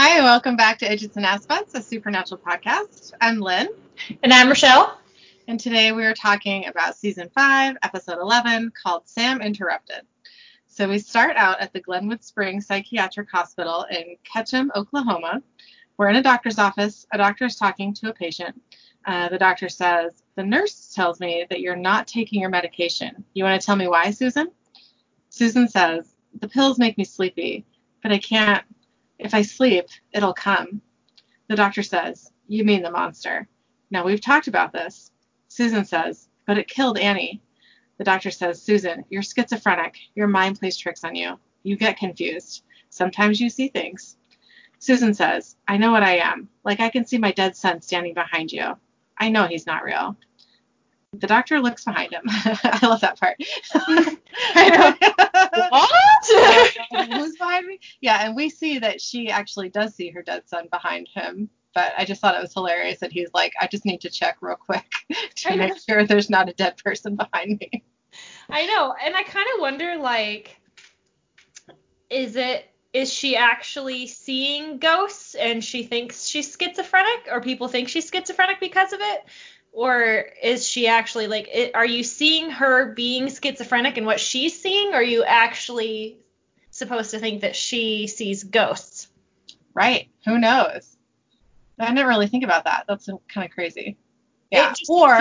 Hi, welcome back to Idgits and Aspects, a supernatural podcast. I'm Lynn, And I'm Rochelle. and today we are talking about season 5, episode 11, called Sam Interrupted. So we start out at the Glenwood Springs Psychiatric Hospital in Ketchum, Oklahoma. We're in a doctor's office. A doctor is talking to a patient. Uh, the doctor says, The nurse tells me that you're not taking your medication. You want to tell me why, Susan? Susan says, The pills make me sleepy, but I can't. If I sleep, it'll come. The doctor says, You mean the monster. Now, we've talked about this. Susan says, But it killed Annie. The doctor says, Susan, you're schizophrenic. Your mind plays tricks on you. You get confused. Sometimes you see things. Susan says, I know what I am. Like I can see my dead son standing behind you. I know he's not real. The doctor looks behind him. I love that part. What? Who's behind me? Yeah, and we see that she actually does see her dead son behind him. But I just thought it was hilarious that he's like, I just need to check real quick to make sure there's not a dead person behind me. I know, and I kind of wonder, like, is it is she actually seeing ghosts and she thinks she's schizophrenic, or people think she's schizophrenic because of it, or is she actually like, it, are you seeing her being schizophrenic and what she's seeing, or are you actually supposed to think that she sees ghosts? Right. Who knows? I didn't really think about that. That's kind of crazy. Yeah. Or,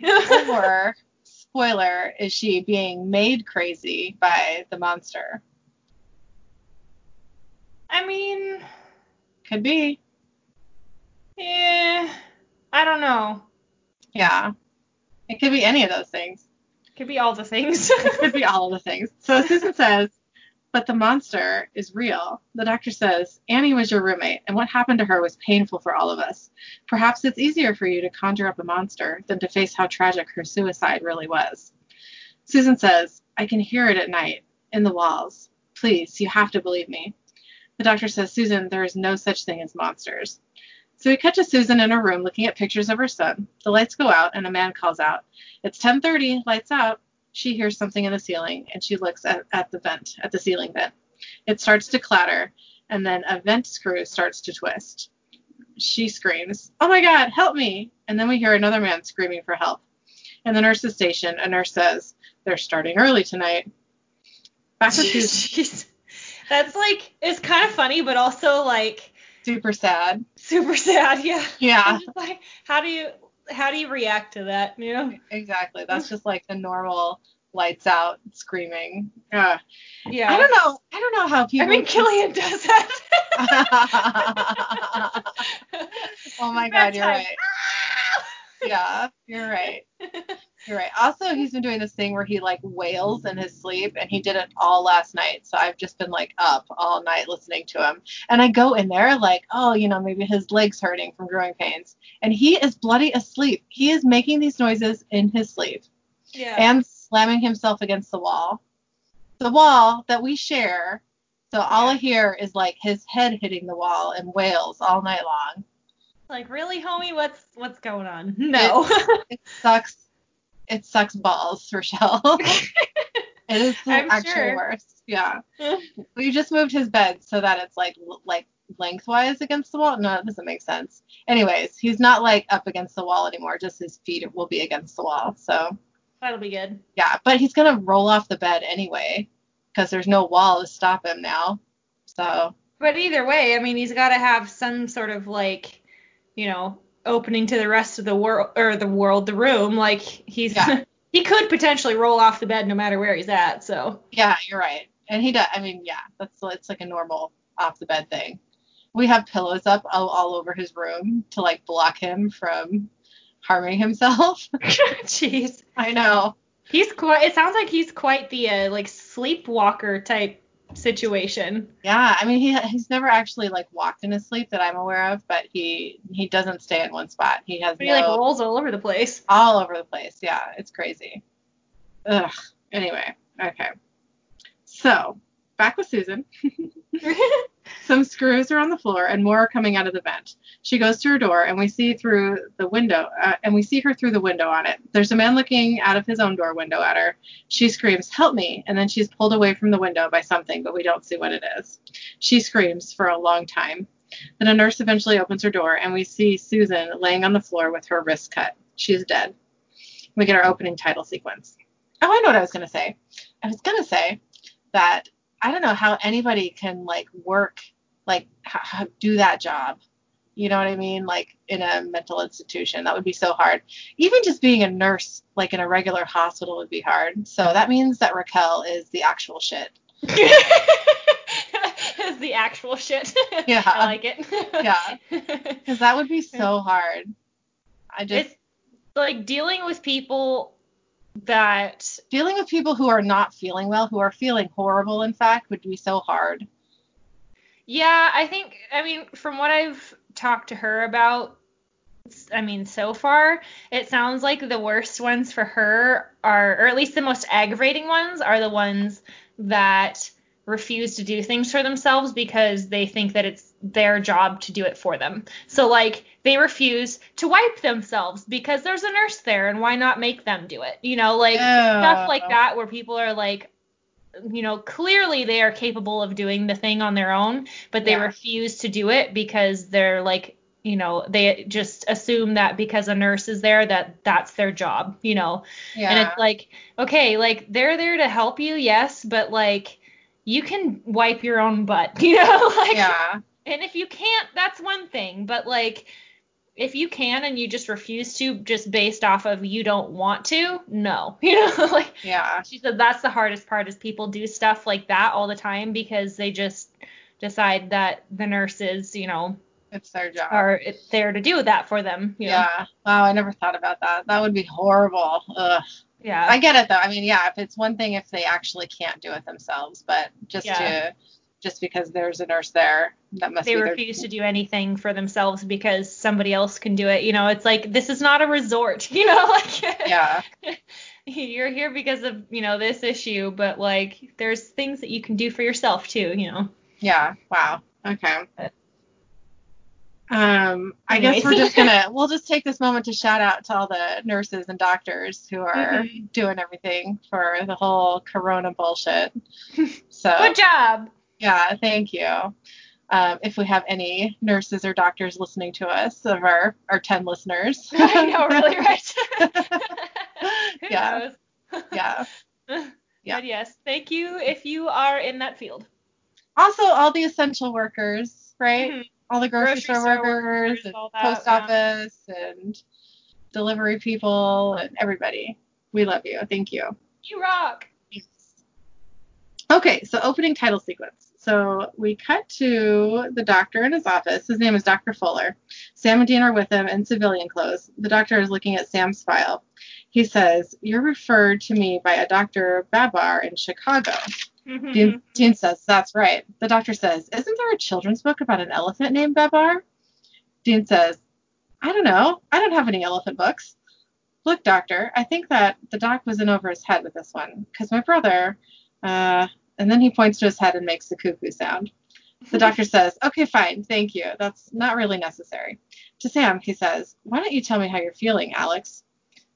or, spoiler, is she being made crazy by the monster? I mean, Could be. yeah I don't know. Yeah. It could be any of those things. Could be all the things. It could be all of the things. So Susan says, but the monster is real. The doctor says, Annie was your roommate, and what happened to her was painful for all of us. Perhaps it's easier for you to conjure up a monster than to face how tragic her suicide really was. Susan says, I can hear it at night, in the walls. Please, you have to believe me. The doctor says, Susan, there is no such thing as monsters. So we cut to Susan in her room looking at pictures of her son. The lights go out, and a man calls out, It's 10:30, lights out she hears something in the ceiling and she looks at, at the vent, at the ceiling vent. It starts to clatter and then a vent screw starts to twist. She screams, Oh my God, help me! And then we hear another man screaming for help. In the nurse's station, a nurse says, They're starting early tonight. Back to Susan, That's like it's kind of funny, but also like super sad. super sad. Yeah. Yeah, I'm just like, how do you how do you react to that? You know? exactly. That's just like the normal lights out screaming. Ugh. Yeah. I don't know. I don't know how people. I mean, Killian does that. oh my That God, you're right. Yeah, you're right. You're right. Also, he's been doing this thing where he like wails in his sleep, and he did it all last night. So I've just been like up all night listening to him. And I go in there like, oh, you know, maybe his legs hurting from growing pains, and he is bloody asleep. He is making these noises in his sleep yeah. and slamming himself against the wall, the wall that we share. So all I hear is like his head hitting the wall and wails all night long. like, really, homie, what's what's going on? No. It sucks. It sucks balls, Rochelle. it is the I'm actual sure. worst. Yeah. We just moved his bed so that it's like like lengthwise against the wall. No, that doesn't make sense. Anyways, he's not like up against the wall anymore. Just his feet will be against the wall. So That'll be good. yeah, but he's gonna roll off the bed anyway because there's no wall to stop him now. So But either way, I mean, he's got to have some sort of like, you know, opening to the rest of the world or the world, the room. Like he's Yeah. he could potentially roll off the bed no matter where he's at. So yeah, you're right. And he does. I mean, yeah, that's it's like a normal off the bed thing. We have pillows up all, all over his room to like block him from harming himself. jeez, I know. he's quite. It sounds like he's quite the uh, like sleepwalker type situation. Yeah, I mean, he he's never actually like walked in his sleep that I'm aware of, but he he doesn't stay in one spot. He has He no like rolls all over the place. all over the place. Yeah, it's crazy. Ugh. Anyway, okay. So back with Susan. Some screws are on the floor and more are coming out of the vent. She goes to her door and we see through the window uh, and we see her through the window on it. There's a man looking out of his own door window at her. She screams, "Help me!" and then she's pulled away from the window by something, but we don't see what it is. She screams for a long time. Then a nurse eventually opens her door, and we see Susan laying on the floor with her wrist cut. She is dead. We get our opening title sequence. Oh, I know what I was going to say. I was going to say that I don't know how anybody can like work, like h- h- do that job. You know what I mean? Like in a mental institution, that would be so hard. Even just being a nurse, like in a regular hospital, would be hard. So that means that Raquel is the actual shit. is the actual shit. Yeah. I like it. Yeah. Because that would be so hard. I just it's like dealing with people that dealing with people who are not feeling well, who are feeling horrible, in fact, would be so hard. Yeah, I think I mean from what I've talked to her about I mean so far it sounds like the worst ones for her are or at least the most aggravating ones are the ones that refuse to do things for themselves because they think that it's their job to do it for them. So like they refuse to wipe themselves because there's a nurse there and why not make them do it? You know, like stuff like that where people are like you know, clearly they are capable of doing the thing on their own, but they Yeah. refuse to do it because they're like, you know, they just assume that because a nurse is there that that's their job, you know. Yeah. And it's like, okay, like they're there to help you, yes, but like you can wipe your own butt, you know, like yeah. And if you can't, that's one thing, but like if you can and you just refuse to just based off of you don't want to, no. You know, like Yeah. she said that's the hardest part is people do stuff like that all the time because they just decide that the nurses, you know, It's their job. are there to do that for them. You know? Yeah. Wow, I never thought about that. That would be horrible. Ugh. Yeah. I get it though. I mean, yeah, if it's one thing if they actually can't do it themselves, but just Yeah. to just because there's a nurse there, that must be. they be refuse to do anything for themselves because somebody else can do it. You know, it's like this is not a resort. You know, like Yeah. you're here because of you know this issue, but like there's things that you can do for yourself too. You know. Yeah. Wow. Okay. But- Um, I guess we're just gonna we'll just take this moment to shout out to all the nurses and doctors who are Mhm. doing everything for the whole corona bullshit. So Good job. Yeah, thank you. Um, if we have any nurses or doctors listening to us of our our ten listeners. I know, really, right? Yeah. yeah. Yeah. But yes, thank you if you are in that field. Also, all the essential workers, right? Mhm. All the grocery, Grocery store, store workers, that, post yeah. office, and delivery people, and everybody. We love you. Thank you. You rock. Okay, so opening title sequence. So we cut to the doctor in his office. His name is Dr. Fuller. Sam and Dean are with him in civilian clothes. The doctor is looking at Sam's file. He says, You're referred to me by a Dr. Babar in Chicago. Mhm. Dean, Dean says, That's right. The doctor says, Isn't there a children's book about an elephant named Babar? Dean says, I don't know. I don't have any elephant books. Look, doctor, I think that the doc was in over his head with this one, because my brother, uh, and then he points to his head and makes the cuckoo sound. The doctor says, Okay, fine, thank you. That's not really necessary. To Sam, he says, Why don't you tell me how you're feeling, Alex?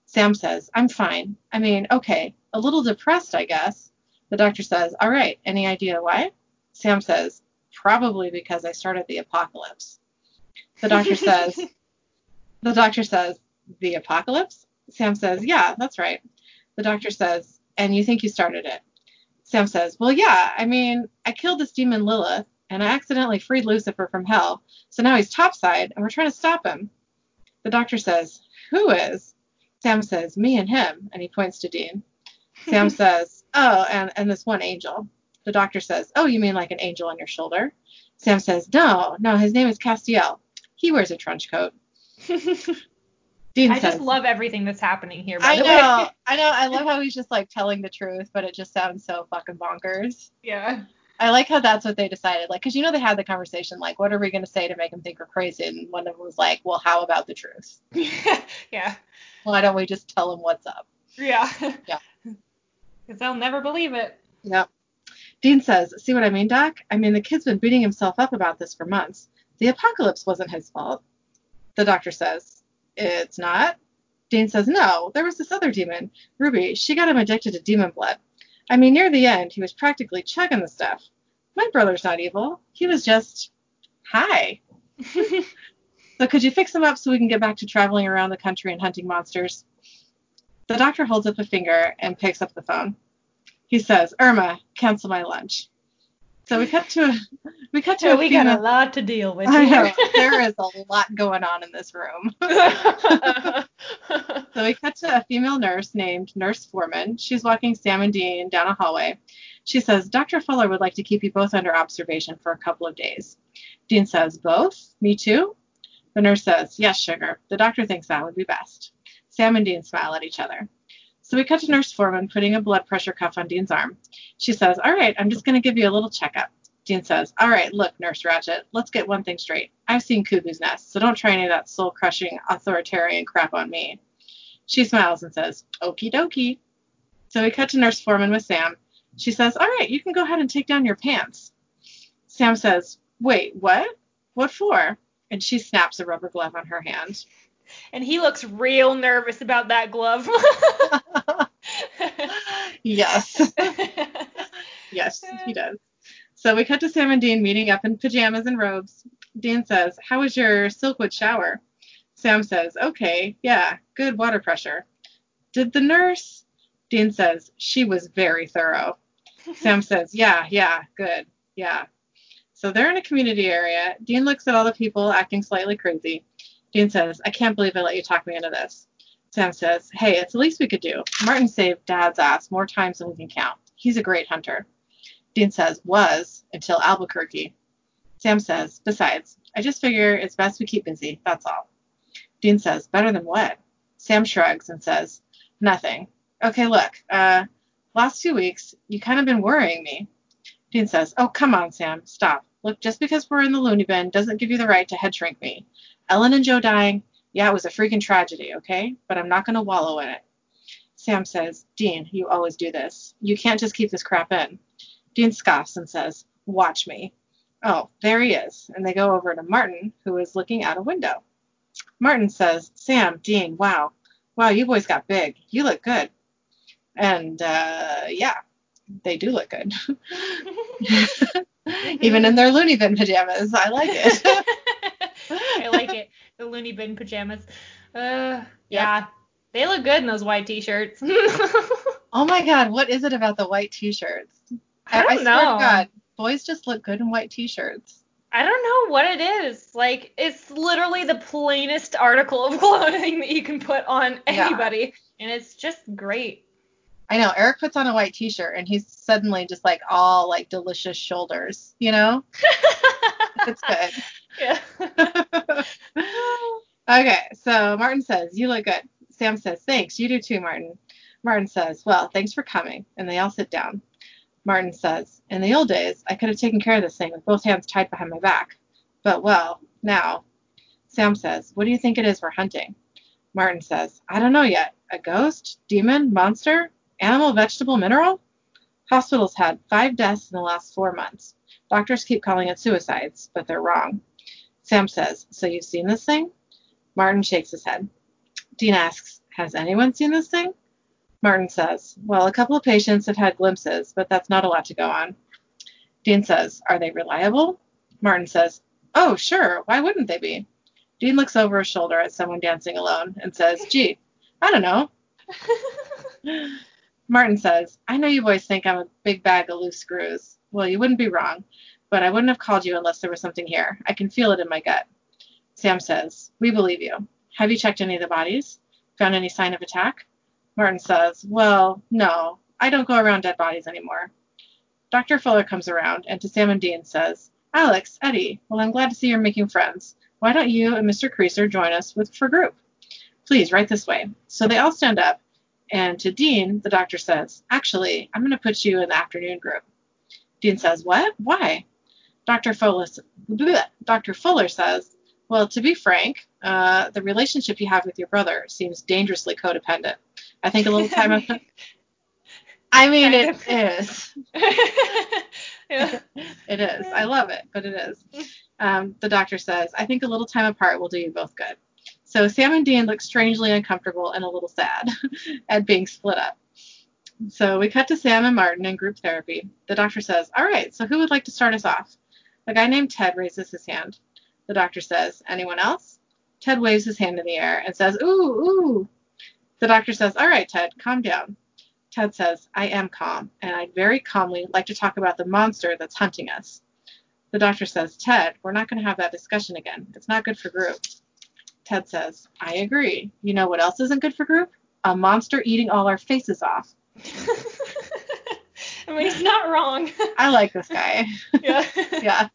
Sam says, I'm fine. I mean, okay, a little depressed, I guess. The doctor says, All right, any idea why? Sam says, Probably because I started the apocalypse. The doctor says, The doctor says, The apocalypse? Sam says, Yeah, that's right. The doctor says, And you think you started it? Sam says, Well, yeah, I mean, I killed this demon Lilith, and I accidentally freed Lucifer from hell, so now he's topside, and we're trying to stop him. The doctor says, Who is? Sam says, Me and him, and he points to Dean. Sam says, Oh, and, and this one angel. The doctor says, Oh, you mean like an angel on your shoulder? Sam says, No, no, his name is Castiel. He wears a trench coat. Dean I says, just love everything that's happening here. By I the know, way. I know. I love how he's just like telling the truth, but it just sounds so fucking bonkers. yeah. I like how that's what they decided. Like, because you know they had the conversation, like, what are we going to say to make him think we're crazy? And one of them was like, well, how about the truth? yeah. Why don't we just tell him what's up? Yeah. Yeah. Because they'll never believe it. Yep. Dean says, see what I mean, Doc? I mean, the kid's been beating himself up about this for months. The apocalypse wasn't his fault. The doctor says, it's not. Dean says, no, there was this other demon, Ruby. She got him addicted to demon blood. I mean, near the end, he was practically chugging the stuff. My brother's not evil. He was just high. so could you fix him up so we can get back to traveling around the country and hunting monsters? The doctor holds up a finger and picks up the phone. He says, Irma, cancel my lunch. So we cut to a we cut to So a we female, got a lot to deal with I know, there is a lot going on in this room. So we cut to a female nurse named Nurse Foreman. She's walking Sam and Dean down a hallway. She says, Dr. Fuller would like to keep you both under observation for a couple of days. Dean says, Both? Me too? The nurse says, Yes, sugar. The doctor thinks that would be best. Sam and Dean smile at each other. So we cut to Nurse Foreman putting a blood pressure cuff on Dean's arm. She says, All right, I'm just going to give you a little checkup. Dean says, All right, look, Nurse Ratched, let's get one thing straight. I've seen Cuckoo's Nest, so don't try any of that soul crushing authoritarian crap on me. She smiles and says, Okie dokie. So we cut to Nurse Foreman with Sam. She says, All right, you can go ahead and take down your pants. Sam says, Wait, what? What for? And she snaps a rubber glove on her hand. And he looks real nervous about that glove. yes, yes, he does. So we cut to Sam and Dean meeting up in pajamas and robes. Dean says, How was your Silkwood shower? Sam says, Okay, yeah, good water pressure. Did the nurse? Dean says, She was very thorough. Sam says, Yeah, yeah, good, yeah. So they're in a community area. Dean looks at all the people acting slightly crazy. Dean says, I can't believe I let you talk me into this. Sam says, Hey, it's the least we could do. Martin saved Dad's ass more times than we can count. He's a great hunter. Dean says, Was until Albuquerque. Sam says, Besides, I just figure it's best we keep busy. That's all. Dean says, Better than what? Sam shrugs and says, Nothing. Okay, look, uh, last two weeks, you kind of been worrying me. Dean says, Oh, come on, Sam, stop. Look, just because we're in the loony bin doesn't give you the right to head shrink me. Ellen and Jo dying, yeah, it was a freaking tragedy, okay? But I'm not going to wallow in it. Sam says, Dean, you always do this. You can't just keep this crap in. Dean scoffs and says, Watch me. Oh, there he is. And they go over to Martin, who is looking out a window. Martin says, Sam, Dean, wow. Wow, you boys got big. You look good. And, uh, yeah, they do look good. Even in their loony bin pajamas. I like it. I like it. The loony bin pajamas. Uh, yeah. They look good in those white t-shirts. oh my god, what is it about the white t-shirts? I don't swear know. to God, boys just look good in white t-shirts. I don't know what it is. Like, it's literally the plainest article of clothing that you can put on Yeah. anybody, and it's just great. I know Eric puts on a white t-shirt and he's suddenly just like all like delicious shoulders, you know? It's good. yeah. okay, so Martin says, You look good. Sam says, Thanks, you do too, Martin. Martin says, Well, thanks for coming. And they all sit down. Martin says, In the old days, I could have taken care of this thing with both hands tied behind my back. But, well, now. Sam says, What do you think it is we're hunting? Martin says, I don't know yet. A ghost? Demon? Monster? Animal? Vegetable? Mineral? Hospitals had five deaths in the last four months. Doctors keep calling it suicides, but they're wrong. Sam says, So you've seen this thing? Martin shakes his head. Dean asks, Has anyone seen this thing? Martin says, Well, a couple of patients have had glimpses, but that's not a lot to go on. Dean says, Are they reliable? Martin says, Oh, sure. Why wouldn't they be? Dean looks over his shoulder at someone dancing alone and says, Gee, I don't know. Martin says, I know you boys think I'm a big bag of loose screws. Well, you wouldn't be wrong, but I wouldn't have called you unless there was something here. I can feel it in my gut. Sam says, We believe you. Have you checked any of the bodies? Found any sign of attack? Martin says, Well, no. I don't go around dead bodies anymore. Dr. Fuller comes around and to Sam and Dean says, Alex, Eddie, well, I'm glad to see you're making friends. Why don't you and Mr. Creaser join us with for group? Please, right this way. So they all stand up, and to Dean, the doctor says, Actually, I'm going to put you in the afternoon group. Dean says, What? Why? Dr. Fuller, bleh, Dr. Fuller says, Well, to be frank, uh, the relationship you have with your brother seems dangerously codependent. I think a little time. Apart I mean, it is. yeah. It is. I love it, but it is. Um, the doctor says, I think a little time apart will do you both good. So Sam and Dean look strangely uncomfortable and a little sad at being split up. So we cut to Sam and Martin in group therapy. The doctor says, All right, so who would like to start us off? A guy named Ted raises his hand. The doctor says, Anyone else? Ted waves his hand in the air and says, Ooh, ooh. The doctor says, All right, Ted, calm down. Ted says, I am calm, and I'd very calmly like to talk about the monster that's hunting us. The doctor says, Ted, we're not going to have that discussion again. It's not good for group. Ted says, I agree. You know what else isn't good for group? A monster eating all our faces off. I mean, he's not wrong. I like this guy. yeah. yeah.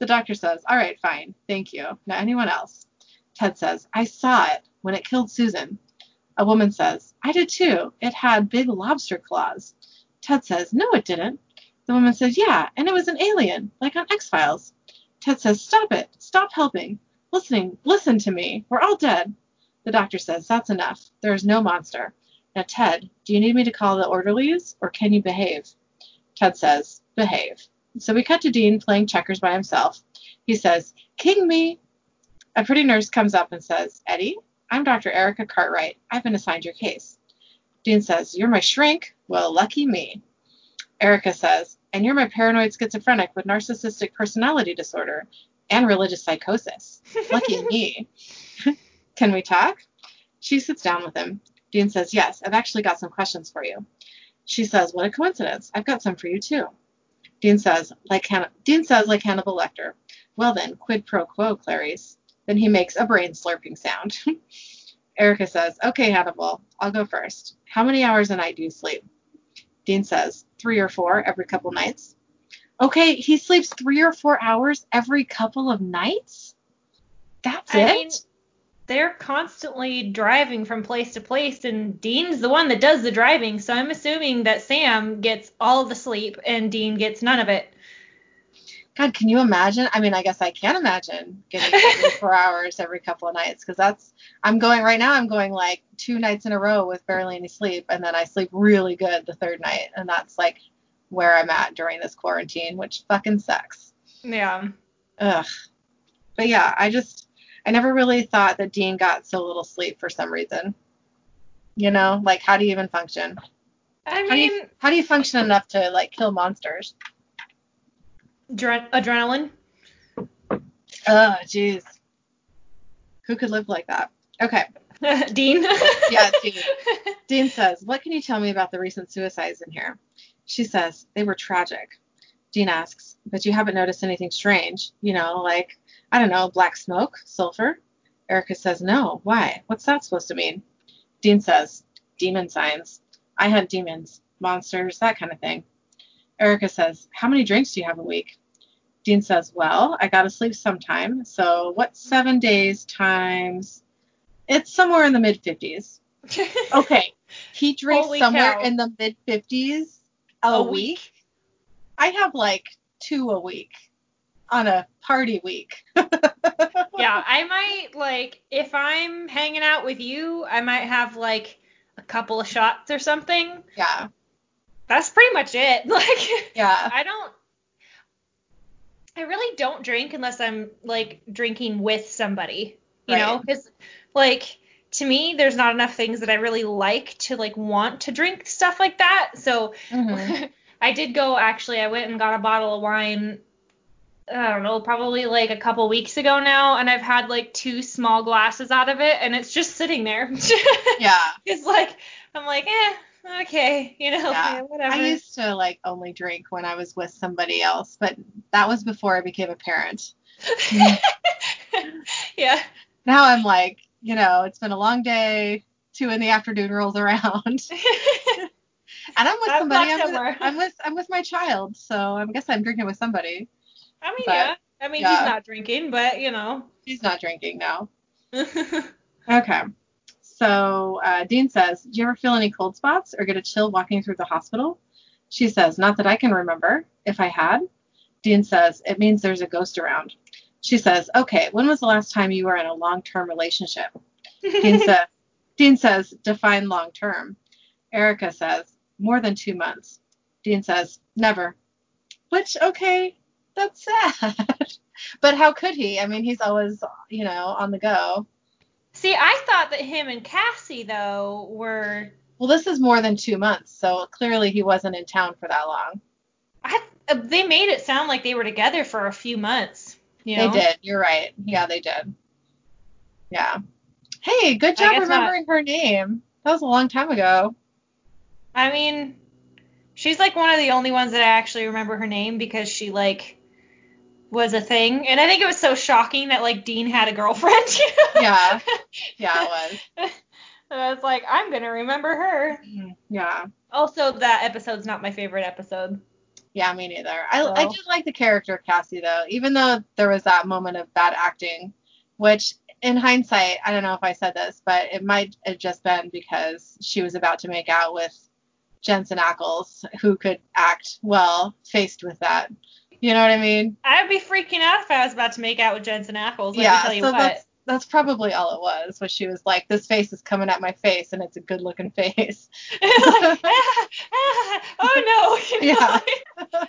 The doctor says, All right, fine. Thank you. Now, anyone else? Ted says, I saw it when it killed Susan. A woman says, I did too. It had big lobster claws. Ted says, No, it didn't. The woman says, Yeah, and it was an alien, like on X Files. Ted says, Stop it. Stop helping. Listening. Listen to me. We're all dead. The doctor says, That's enough. There is no monster. Now, Ted, do you need me to call the orderlies, or can you behave? Ted says, Behave. So we cut to Dean playing checkers by himself. He says, King me. A pretty nurse comes up and says, Eddie, I'm Dr. Erica Cartwright. I've been assigned your case. Dean says, You're my shrink? Well, lucky me. Erica says, And you're my paranoid schizophrenic with narcissistic personality disorder and religious psychosis. Lucky me. Can we talk? She sits down with him. Dean says, Yes, I've actually got some questions for you. She says, What a coincidence. I've got some for you too. Dean says, like Han- Dean says, like Hannibal Lecter. Well then, quid pro quo, Clarice. Then he makes a brain slurping sound. Erica says, Okay, Hannibal, I'll go first. How many hours a night do you sleep? Dean says, Three or four every couple nights. Okay, he sleeps three or four hours every couple of nights? That's I it? mean, they're constantly driving from place to place, and Dean's the one that does the driving, so I'm assuming that Sam gets all the sleep and Dean gets none of it. God, can you imagine? I mean, I guess I can imagine getting four hours every couple of nights because that's I'm going right now. I'm going like two nights in a row with barely any sleep, and then I sleep really good the third night, and that's like where I'm at during this quarantine, which fucking sucks. Yeah. Ugh. But yeah, I just I never really thought that Dean got so little sleep for some reason. You know, like how do you even function? I How do mean, you how do you function enough to like kill monsters? dre- adrenaline. Oh, jeez. Who could live like that? Okay. Dean. Yeah, Dean. Dean says, What can you tell me about the recent suicides in here? She says, They were tragic. Dean asks, But you haven't noticed anything strange? You know, like, I don't know, black smoke, sulfur? Erica says, No. Why? What's that supposed to mean? Dean says, Demon signs. I hunt demons, monsters, that kind of thing. Erica says, How many drinks do you have a week? Dean says, Well, I gotta sleep sometime. So what's seven days times? It's somewhere in the mid 50s. Okay. He drinks Holy somewhere cow. in the mid 50s a, A week. week. I have like two a week on a party week. yeah, I might like if I'm hanging out with you, I might have like a couple of shots or something. Yeah. That's pretty much it. Like Yeah. I don't I really don't drink unless I'm like drinking with somebody, you know? Cuz like to me there's not enough things that I really like to like want to drink stuff like that. So Mhm. I did go actually I went and got a bottle of wine I don't know, probably like a couple weeks ago now, and I've had like two small glasses out of it, and it's just sitting there. Yeah. It's like I'm like, eh, okay, you know, Yeah. yeah, whatever. I used to like only drink when I was with somebody else, but that was before I became a parent. yeah. Now I'm like, you know, it's been a long day. Two in the afternoon rolls around, and I'm with That's somebody. I'm with, I'm with I'm with my child, so I guess I'm drinking with somebody. I mean, But, yeah. I mean, yeah. he's not drinking, but you know. He's not drinking now. Okay. So uh, Dean says, Do you ever feel any cold spots or get a chill walking through the hospital? She says, Not that I can remember. If I had. Dean says, It means there's a ghost around. She says, Okay, when was the last time you were in a long term relationship? Dean says, Dean says, Define long term. Erica says, More than two months. Dean says, Never. Which, okay, that's sad. but how could he? I mean, he's always, you know, on the go. See, I thought that him and Cassie though were Well, this is more than two months, so clearly he wasn't in town for that long. I uh, they made it sound like they were together for a few months. You know? They did. You're right. Yeah, they did. Yeah. Hey, good job guess not. remembering her name. That was a long time ago. I mean, she's like one of the only ones that I actually remember her name because she like was a thing, and I think it was so shocking that like Dean had a girlfriend. Yeah. Yeah, it was. And I was like, I'm gonna remember her. Mhm. Yeah. Also, that episode's not my favorite episode. Yeah, me neither. I, I did like the character of Cassie though, even though there was that moment of bad acting, which in hindsight, I don't know if I said this, but it might have just been because she was about to make out with Jensen Ackles, who could act well faced with that. You know what I mean? I'd be freaking out if I was about to make out with Jensen Ackles. Let yeah. me tell you so what. that's that's probably all it was. Was she was like, this face is coming at my face, and it's a good looking face. like, ah, ah, oh no. You know, Yeah.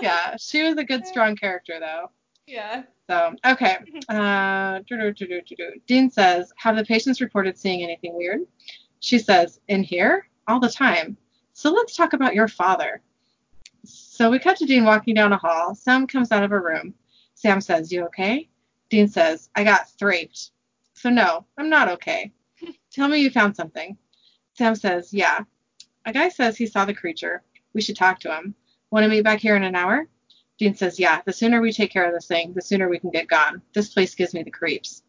yeah, she was a good strong character though. yeah. So, okay. Uh. Dean says, Have the patients reported seeing anything weird? She says, In here? All the time. So let's talk about your father. So we cut to Dean walking down a hall. Sam comes out of a room. Sam says, You okay? Dean says, I got thraped. So no, I'm not okay. Tell me you found something. Sam says, Yeah. A guy says he saw the creature. We should talk to him. Want to meet back here in an hour? Dean says, Yeah, the sooner we take care of this thing, the sooner we can get gone. This place gives me the creeps.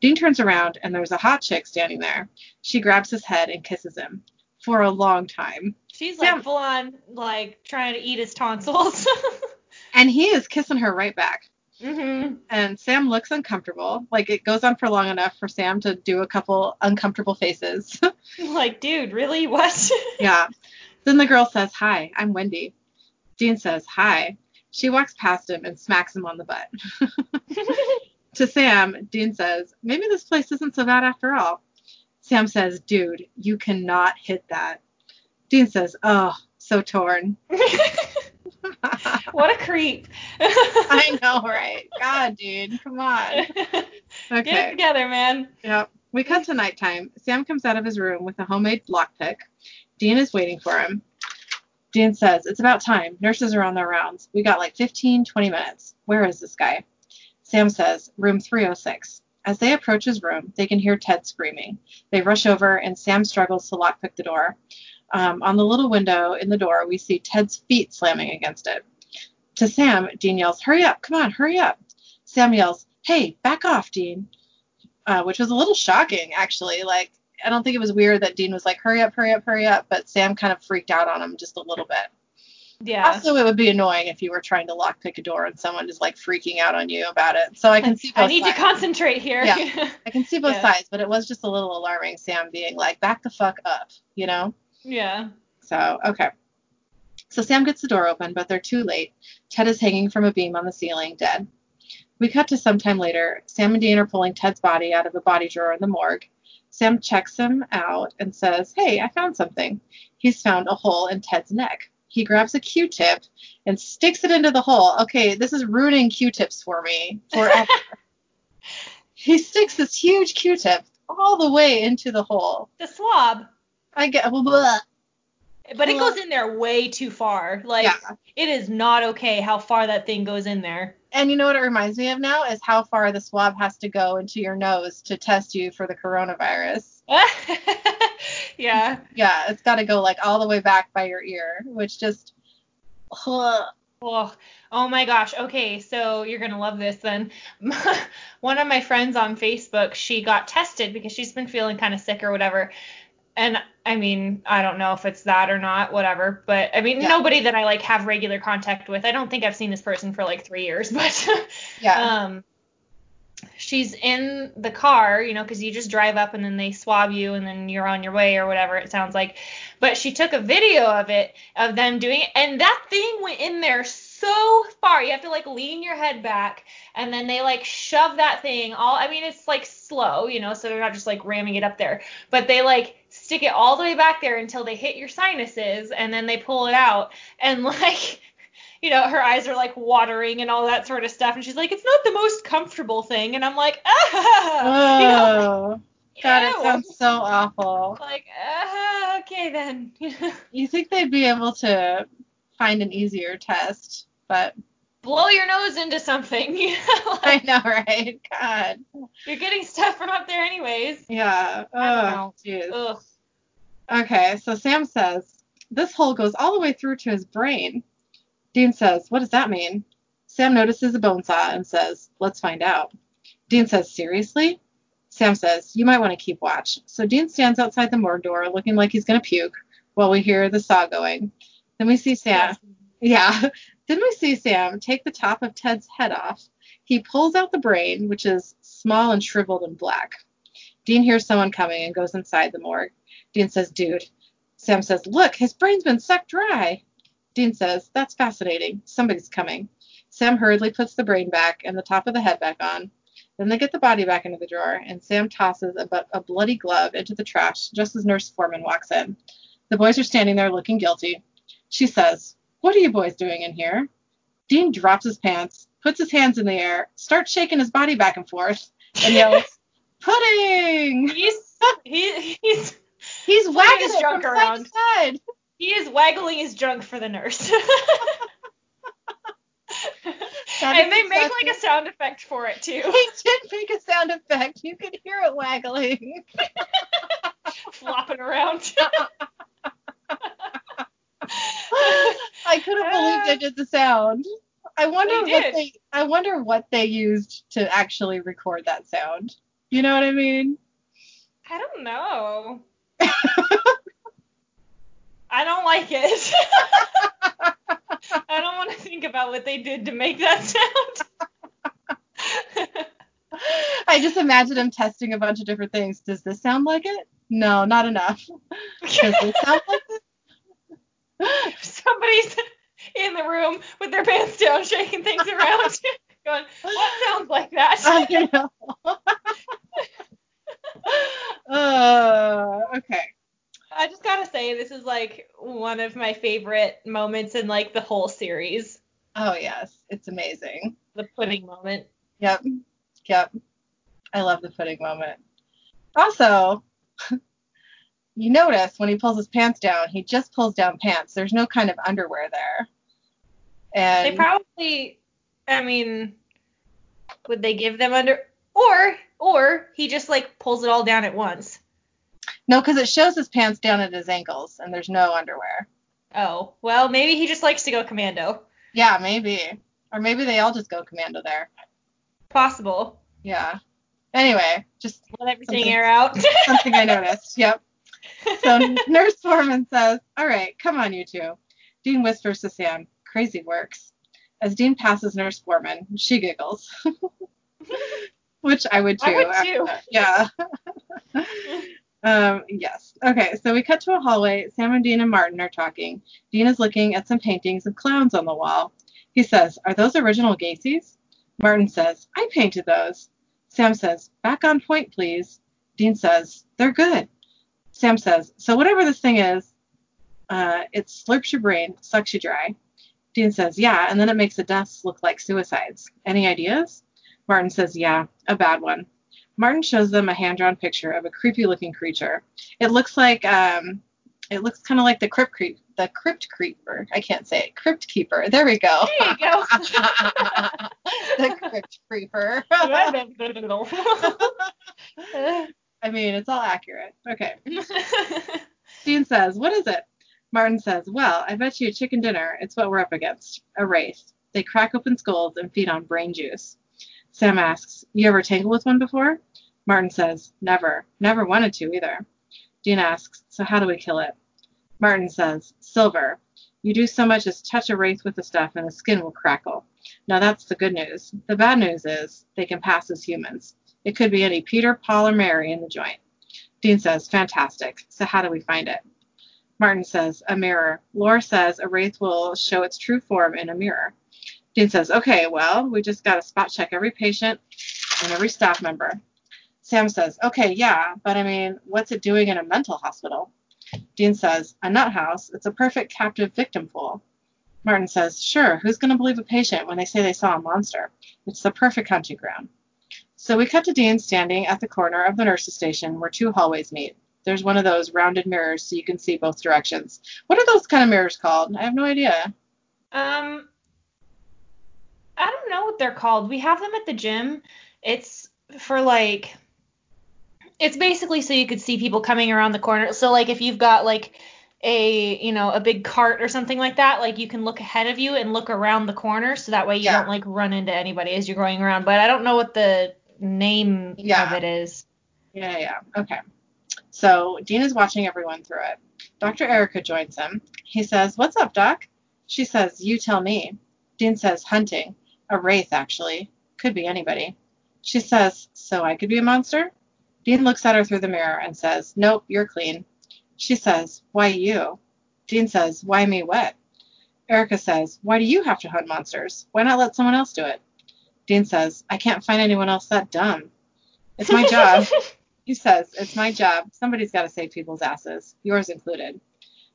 Dean turns around and there's a hot chick standing there. She grabs his head and kisses him. For a long time. She's like Sam- full on like trying to eat his tonsils. And he is kissing her right back. Mhm. And Sam looks uncomfortable. Like it goes on for long enough for Sam to do a couple uncomfortable faces. Like, dude, really? What? yeah. Then the girl says, Hi, I'm Wendy. Dean says, Hi. She walks past him and smacks him on the butt. To Sam, Dean says, maybe this place isn't so bad after all. Sam says, dude, you cannot hit that. Dean says, oh, so torn. what a creep. I know, right? God, dude, come on. Okay. Get it together, man. Yep. We cut to nighttime. Sam comes out of his room with a homemade lockpick. Dean is waiting for him. Dean says, It's about time. Nurses are on their rounds. We got like 15, 20 minutes. Where is this guy? Sam says, Room 306. As they approach his room, they can hear Ted screaming. They rush over, and Sam struggles to lockpick the door. Um, on the little window in the door, we see Ted's feet slamming against it. To Sam, Dean yells, Hurry up, come on, hurry up. Sam yells, Hey, back off, Dean. Uh, which was a little shocking, actually. Like, I don't think it was weird that Dean was like, Hurry up, hurry up, hurry up, but Sam kind of freaked out on him just a little bit. Yeah. Also, it would be annoying if you were trying to lockpick a door and someone is like freaking out on you about it. So I can see both I need sides. to concentrate here. Yeah. I can see both Yeah. sides, but it was just a little alarming. Sam being like, "Back the fuck up," you know. yeah. So okay. So Sam gets the door open, but they're too late. Ted is hanging from a beam on the ceiling, dead. We cut to sometime later. Sam and Dean are pulling Ted's body out of a body drawer in the morgue. Sam checks him out and says, Hey, I found something. He's found a hole in Ted's neck. He grabs a Q tip and sticks it into the hole. Okay, this is ruining Q tips for me forever. he sticks this huge Q tip all the way into the hole. The swab. I get, blah. But it goes in there way too far. Like Yeah. it is not okay how far that thing goes in there. And you know what it reminds me of now is how far the swab has to go into your nose to test you for the coronavirus. yeah. Yeah, it's got to go like all the way back by your ear, which just. Ugh. Oh, oh my gosh. Okay, so you're gonna love this then. One of my friends on Facebook, she got tested because she's been feeling kind of sick or whatever. And I mean, I don't know if it's that or not, whatever. But I mean, Yeah. nobody that I like have regular contact with. I don't think I've seen this person for like three years, but Yeah. um, she's in the car, you know, because you just drive up and then they swab you and then you're on your way or whatever it sounds like. But she took a video of it, of them doing it, and that thing went in there so far. You have to like lean your head back and then they like shove that thing all, I mean, it's like slow, you know, so they're not just like ramming it up there, but they like stick it all the way back there until they hit your sinuses and then they pull it out and like you know, her eyes are like watering and all that sort of stuff. And she's like, it's not the most comfortable thing. And I'm like, ah, you know, Oh, God, it sounds so awful. like, ah, okay then. You think they'd be able to find an easier test, but blow your nose into something. You know, I know, right? God. you're getting stuff from up there anyways. Yeah. Oh, jeez. Okay, so Sam says, This hole goes all the way through to his brain. Dean says, What does that mean? Sam notices a bone saw and says, Let's find out. Dean says, Seriously? Sam says, You might want to keep watch. So Dean stands outside the morgue door looking like he's going to puke while we hear the saw going. Then we see Sam. Yes. Yeah. then we see Sam take the top of Ted's head off. He pulls out the brain, which is small and shriveled and black. Dean hears someone coming and goes inside the morgue. Dean says, Dude. Sam says, Look, his brain's been sucked dry. Dean says, That's fascinating. Somebody's coming. Sam hurriedly puts the brain back and the top of the head back on. Then they get the body back into the drawer, and Sam tosses a, bu- a bloody glove into the trash just as Nurse Foreman walks in. The boys are standing there looking guilty. She says, What are you boys doing in here? Dean drops his pants, puts his hands in the air, starts shaking his body back and forth, and yells, Pudding! He's he, he's He's wagging his junk around. side side. he is waggling his junk for the nurse. And they make like a sound effect for it too. He did make a sound effect. You could hear it waggling. flopping around. I couldn't believe they did the sound. I wonder They what they I wonder what they used to actually record that sound. You know what I mean? I don't know. I don't like it. I don't want to think about what they did to make that sound. I just imagine him testing a bunch of different things. Does this sound like it? No, not enough. Does this sound like it? Somebody's in the room with their pants down, shaking things around, going, "What sounds like that?" I know. Uh, okay. I just gotta say, this is like one of my favorite moments in like the whole series. Oh yes, it's amazing. The pudding moment. Yep. Yep. I love the pudding moment. Also, you notice when he pulls his pants down, he just pulls down pants. There's no kind of underwear there. And They probably, I mean, would they give them under, or or he just like pulls it all down at once. no, because it shows his pants down at his ankles, and there's no underwear. Oh, well, maybe he just likes to go commando. Yeah, maybe. Or maybe they all just go commando there. Possible. Yeah. Anyway, just Let everything air out. something I noticed. Yep. So Nurse Foreman says, All right, come on, you two. Dean whispers to Sam, Crazy works. As Dean passes Nurse Foreman, she giggles. Which I would too. I would too. Yeah. um, yes. Okay, so we cut to a hallway. Sam and Dean and Martin are talking. Dean is looking at some paintings of clowns on the wall. He says, Are those original Gacy's? Martin says, I painted those. Sam says, Back on point, please. Dean says, They're good. Sam says, So whatever this thing is, uh, it slurps your brain, sucks you dry. Dean says, Yeah, and then it makes the deaths look like suicides. Any ideas? Martin says, Yeah, a bad one. Martin shows them a hand-drawn picture of a creepy-looking creature. It looks like um, it looks kind of like the crypt creep, the crypt creeper. I can't say it. Crypt keeper. There we go. There you go. the crypt creeper. I I mean, it's all accurate. Okay. Dean says, What is it? Martin says, Well, I bet you a chicken dinner. It's what we're up against. A wraith. They crack open skulls and feed on brain juice. Sam asks, You ever tangled with one before? Martin says, Never. Never wanted to either. Dean asks, So how do we kill it? Martin says, Silver. You do so much as touch a wraith with the stuff and the skin will crackle. Now that's the good news. The bad news is they can pass as humans. It could be any Peter, Paul, or Mary in the joint. Dean says, Fantastic. So how do we find it? Martin says, A mirror. Laura says a wraith will show its true form in a mirror. Dean says, Okay, well, we just got to spot check every patient and every staff member. Sam says, Okay, yeah, but I mean, what's it doing in a mental hospital? Dean says, A nut house. It's a perfect captive victim pool. Martin says, Sure, who's going to believe a patient when they say they saw a monster? It's the perfect hunting ground. So we cut to Dean standing at the corner of the nurse's station where two hallways meet. There's one of those rounded mirrors so you can see both directions. What are those kind of mirrors called? I have no idea. um, I don't know what they're called. We have them at the gym. It's for like it's basically so you could see people coming around the corner. So like if you've got like a you know a big cart or something like that like you can look ahead of you and look around the corner so that way you Yeah. don't like run into anybody as you're going around but i don't know what the name Yeah. of it is Yeah, yeah. Okay. So Dean is watching everyone through it. Dr. Erica joins him. He says, What's up, Doc? She says, You tell me. Dean says, Hunting. A wraith, actually. Could be anybody. She says, So I could be a monster? Dean looks at her through the mirror and says, Nope, you're clean. She says, Why you? Dean says, Why me what? Erica says, Why do you have to hunt monsters? Why not let someone else do it? Dean says, I can't find anyone else that dumb. It's my job. He says, It's my job. Somebody's got to save people's asses, yours included.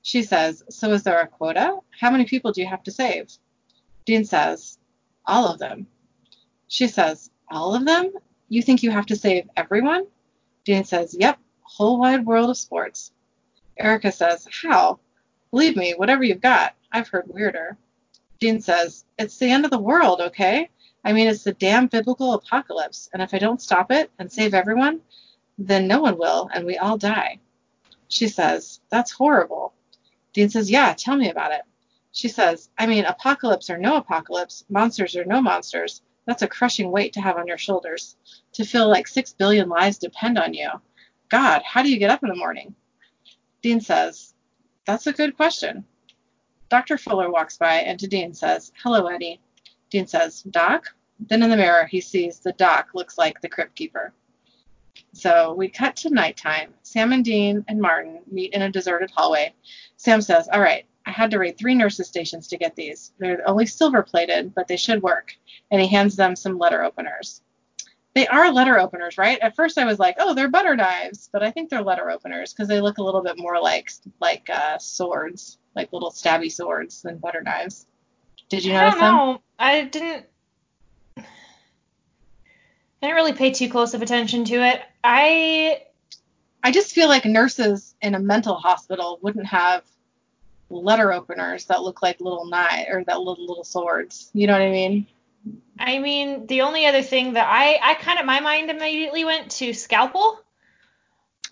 She says, So is there a quota? How many people do you have to save? Dean says, All of them. She says, All of them? You think you have to save everyone? Dean says, Yep, whole wide world of sports. Erica says, How? Believe me, whatever you've got. I've heard weirder. Dean says, It's the end of the world, okay? I mean, it's the damn biblical apocalypse, and if I don't stop it and save everyone, then no one will, and we all die. She says, That's horrible. Dean says, Yeah, tell me about it. She says, I mean, apocalypse or no apocalypse, monsters or no monsters, that's a crushing weight to have on your shoulders. To feel like six billion lives depend on you. God, how do you get up in the morning? Dean says, That's a good question. Dr. Fuller walks by and to Dean says, Hello, Eddie. Dean says, Doc? Then in the mirror, he sees the doc looks like the crypt keeper. So we cut to nighttime. Sam and Dean and Martin meet in a deserted hallway. Sam says, All right, I had to raid three nurses' stations to get these. They're only silver plated, but they should work. And he hands them some letter openers. They are letter openers, right? At first I was like, oh, they're butter knives, but I think they're letter openers because they look a little bit more like like uh, swords, like little stabby swords than butter knives. Did you I notice don't them? know. I didn't. I didn't really pay too close of attention to it. I I just feel like nurses in a mental hospital wouldn't have letter openers that look like little knives or that little little swords. You know what I mean? I mean, the only other thing that I I kind of my mind immediately went to scalpel.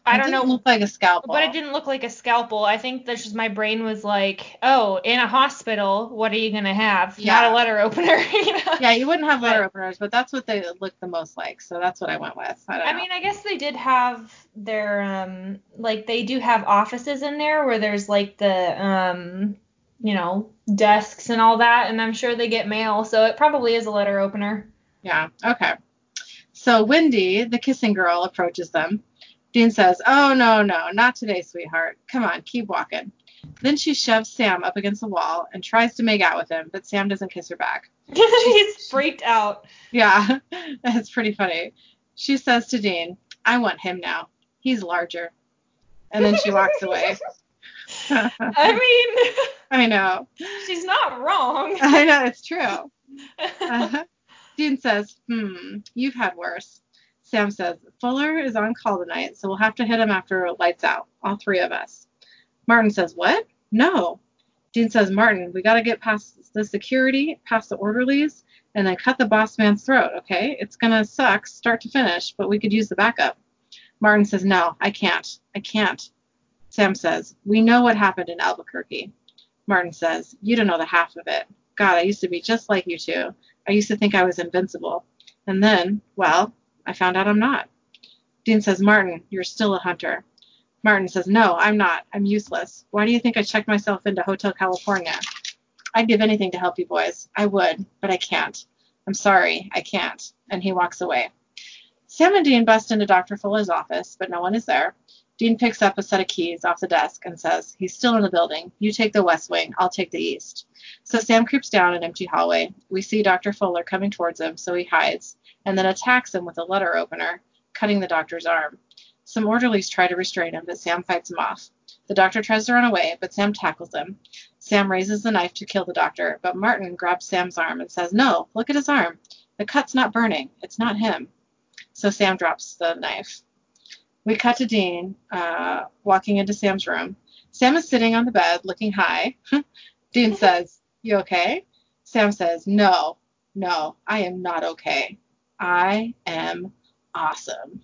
I don't know, Look like a scalpel. but it didn't look like a scalpel. I think that's just my brain was like, oh, in a hospital, what are you gonna have? Not a letter opener. you know? Yeah, you wouldn't have letter But- openers, but that's what they look the most like. So that's what I went with. I I mean, I guess they did have their um like they do have offices in there where there's like the um you know desks and all that, and I'm sure they get mail, so it probably is a letter opener. Yeah, okay. So Wendy, the kissing girl, approaches them. Dean says, Oh, no, no, not today, sweetheart. Come on, keep walking. Then she shoves Sam up against the wall and tries to make out with him, but Sam doesn't kiss her back. He's freaked out. Yeah, that's pretty funny. She says to Dean, I want him now. He's larger. And then she walks away. I mean, I know. she's not wrong. I know, it's true. Uh, Dean says, Hmm, you've had worse. Sam says, Fuller is on call tonight, so we'll have to hit him after lights out, all three of us. Martin says, What? No. Dean says, Martin, we got to get past the security, past the orderlies, and then cut the boss man's throat, okay? It's going to suck start to finish, but we could use the backup. Martin says, No, I can't. I can't. Sam says, We know what happened in Albuquerque. Martin says, You don't know the half of it. God, I used to be just like you two. I used to think I was invincible. And then, well, I found out I'm not. Dean says, Martin, you're still a hunter. Martin says, No, I'm not. I'm useless. Why do you think I checked myself into Hotel California? I'd give anything to help you boys. I would, but I can't. I'm sorry, I can't. And he walks away. Sam and Dean bust into Dr. Fuller's office, but no one is there. Dean picks up a set of keys off the desk and says, He's still in the building. You take the west wing, I'll take the east. So Sam creeps down an empty hallway. We see Dr. Fuller coming towards him, so he hides, and then attacks him with a letter opener, cutting the doctor's arm. Some orderlies try to restrain him, but Sam fights him off. The doctor tries to run away, but Sam tackles him. Sam raises the knife to kill the doctor, but Martin grabs Sam's arm and says, No, look at his arm. The cut's not burning. It's not him. So Sam drops the knife. We cut to Dean uh, walking into Sam's room. Sam is sitting on the bed, looking high. Dean says, You okay? Sam says, No. No, I am not okay. I am awesome.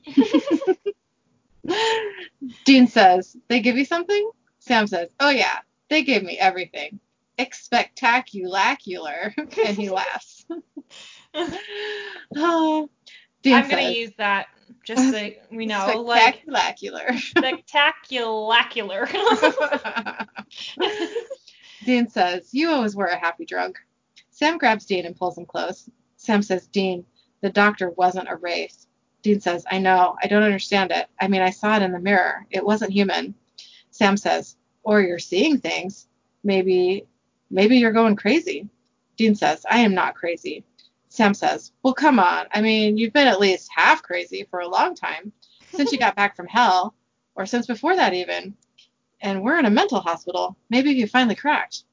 Dean says, They give you something? Sam says, Oh, yeah, they gave me everything. Expectaculacular. and he laughs. oh, Dean I'm gonna use that just so we know, like Spectaculacular. spectacular. Dean says, You always were a happy drunk. Sam grabs Dean and pulls him close. Sam says, Dean, the doctor wasn't a wraith." Dean says, I know. I don't understand it. I mean, I saw it in the mirror. It wasn't human. Sam says, Or you're seeing things. Maybe, maybe you're going crazy. Dean says, I am not crazy. Sam says, Well, come on. I mean, you've been at least half crazy for a long time since you got back from hell, or since before that even. And we're in a mental hospital. Maybe you finally cracked.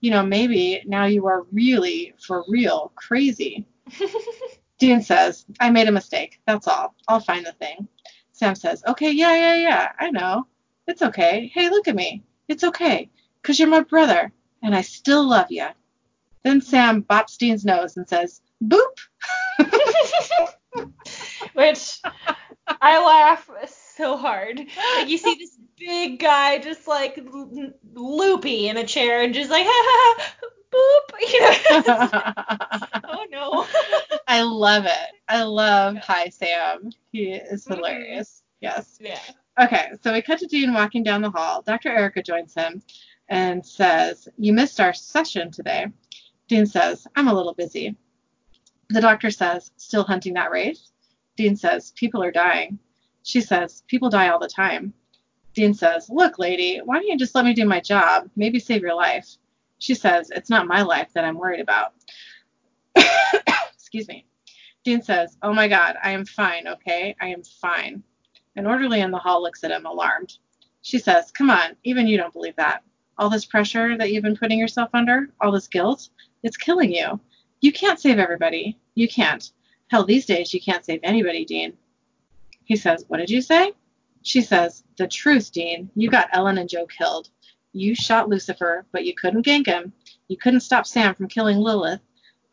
You know, maybe now you are really, for real, crazy. Dean says, I made a mistake. That's all. I'll find the thing. Sam says, Okay, yeah, yeah, yeah. I know. It's okay. Hey, look at me. It's okay. 'Cause you're my brother, and I still love you. Then Sam bops Dean's nose and says, Boop. Which I laugh so hard. Like you see this big guy just like l- loopy in a chair and just like boop, you know. oh no. I love it. I love Hi Sam. He is Mhm. hilarious. Yes. Yeah. Okay, so we cut to Dean walking down the hall. Dr. Erica joins him and says, You missed our session today. Dean says, I'm a little busy. The doctor says, Still hunting that wraith? Dean says, People are dying. She says, People die all the time. Dean says, Look, lady, why don't you just let me do my job? Maybe save your life. She says, It's not my life that I'm worried about. Excuse me. Dean says, Oh my God, I am fine, okay? I am fine. An orderly in the hall looks at him, alarmed. She says, Come on, even you don't believe that. All this pressure that you've been putting yourself under, all this guilt, it's killing you. You can't save everybody. You can't. Hell, these days you can't save anybody, Dean. He says, What did you say? She says, The truth, Dean. You got Ellen and Jo killed. You shot Lucifer, but you couldn't gank him. You couldn't stop Sam from killing Lilith.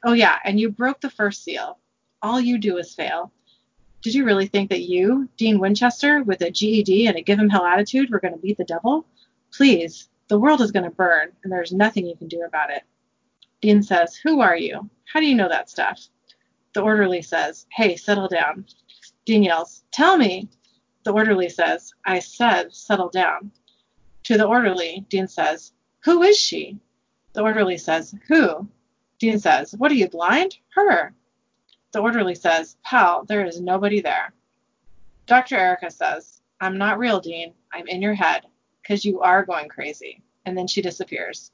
Oh, yeah, and you broke the first seal. All you do is fail. Did you really think that you, Dean Winchester, with a GED and a give him hell attitude, were going to beat the devil? Please, the world is going to burn, and there's nothing you can do about it. Dean says, Who are you? How do you know that stuff? The orderly says, Hey, settle down. Dean yells, Tell me. The orderly says, I said, settle down. To the orderly, Dean says, Who is she? The orderly says, Who? Dean says, What are you, blind? Her. The orderly says, Pal, there is nobody there. Dr. Erica says, I'm not real, Dean. I'm in your head, 'cause you are going crazy. And then she disappears.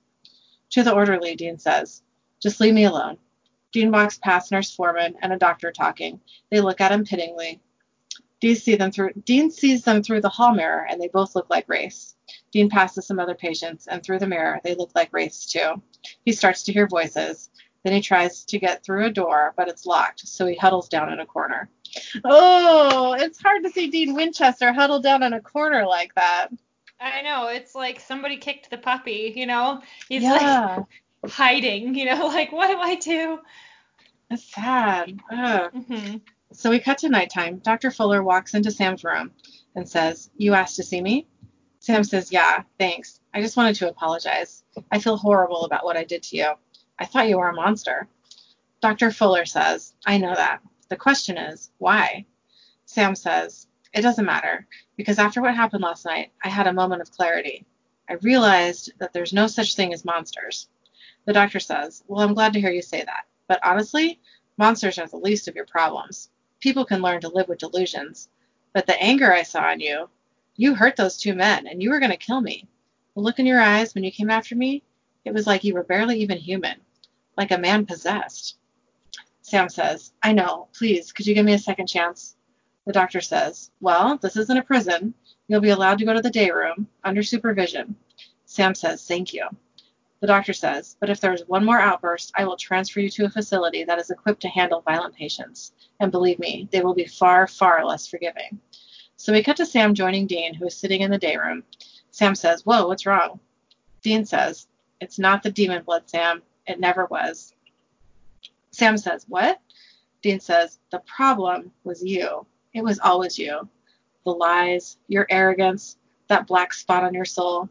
To the orderly, Dean says, Just leave me alone. Dean walks past Nurse Foreman and a doctor talking. They look at him pityingly. Dean, see through, Dean sees them through the hall mirror, and they both look like wraiths. Dean passes some other patients, and through the mirror, they look like wraiths too. He starts to hear voices. Then he tries to get through a door, but it's locked, so he huddles down in a corner. Oh, it's hard to see Dean Winchester huddle down in a corner like that. I know. It's like somebody kicked the puppy, you know? He's yeah, like hiding, you know, like what do I do? it's sad. Ugh. hmm So we cut to nighttime. Dr. Fuller walks into Sam's room and says, You asked to see me? Sam says, Yeah, thanks. I just wanted to apologize. I feel horrible about what I did to you. I thought you were a monster. Dr. Fuller says, I know that. The question is, why? Sam says, It doesn't matter, because after what happened last night, I had a moment of clarity. I realized that there's no such thing as monsters. The doctor says, Well, I'm glad to hear you say that. But honestly, monsters are the least of your problems. People can learn to live with delusions. But the anger I saw in you, you hurt those two men, and you were going to kill me. The look in your eyes when you came after me, it was like you were barely even human, like a man possessed. Sam says, I know. Please, could you give me a second chance? The doctor says, Well, this isn't a prison. You'll be allowed to go to the day room, under supervision. Sam says, Thank you. The doctor says, But if there is one more outburst, I will transfer you to a facility that is equipped to handle violent patients. And believe me, they will be far, far less forgiving. So we cut to Sam joining Dean, who is sitting in the day room. Sam says, Whoa, what's wrong? Dean says, It's not the demon blood, Sam. It never was. Sam says, What? Dean says, The problem was you. It was always you. The lies, your arrogance, that black spot on your soul.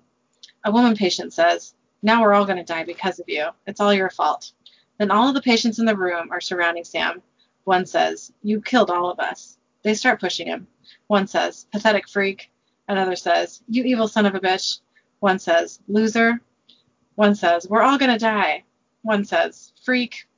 A woman patient says, Now we're all going to die because of you. It's all your fault. Then all of the patients in the room are surrounding Sam. One says, You killed all of us. They start pushing him. One says, Pathetic freak. Another says, You evil son of a bitch. One says, Loser. One says, We're all going to die. One says, Freak.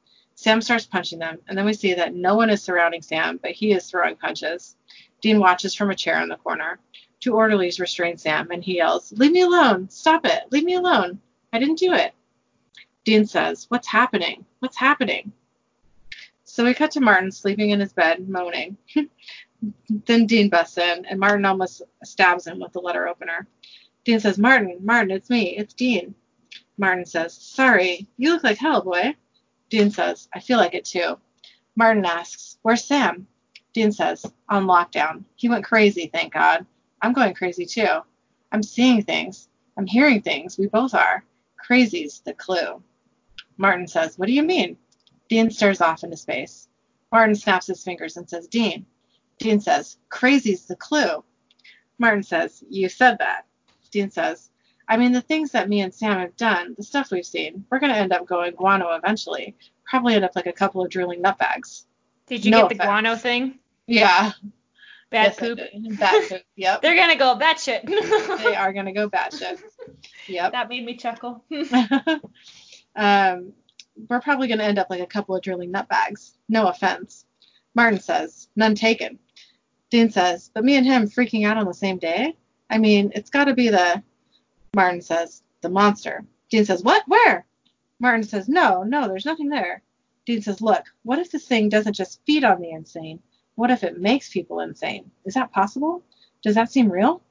Sam starts punching them, and then we see that no one is surrounding Sam, but he is throwing punches. Dean watches from a chair in the corner. Two orderlies restrain Sam, and he yells, Leave me alone! Stop it! Leave me alone! I didn't do it. Dean says, What's happening? What's happening? So we cut to Martin sleeping in his bed, moaning. then Dean busts in, and Martin almost stabs him with the letter opener. Dean says, Martin, Martin, it's me, it's Dean. Martin says, Sorry, you look like hell, boy. Dean says, I feel like it too. Martin asks, Where's Sam? Dean says, On lockdown. He went crazy, thank God. I'm going crazy too. I'm seeing things. I'm hearing things. We both are. Crazy's the clue. Martin says, What do you mean? Dean stares off into space. Martin snaps his fingers and says, Dean. Dean says, Crazy's the clue. Martin says, You said that. Dean says, I mean, the things that me and Sam have done, the stuff we've seen, we're going to end up going guano eventually. Probably end up like a couple of drooling nutbags. Did you No get the offense. guano thing? Yeah. Bad Yes, poop. Bad poop. Yep. They're gonna go batshit. they are going to go batshit. Yep. That made me chuckle. um, we're probably going to end up like a couple of drilling nutbags. No offense. Martin says, none taken. Dean says, but me and him freaking out on the same day? I mean, it's got to be the. Martin says, the monster. Dean says, what? Where? Martin says, no, no, there's nothing there. Dean says, look, what if this thing doesn't just feed on the insane? What if it makes people insane? Is that possible? Does that seem real?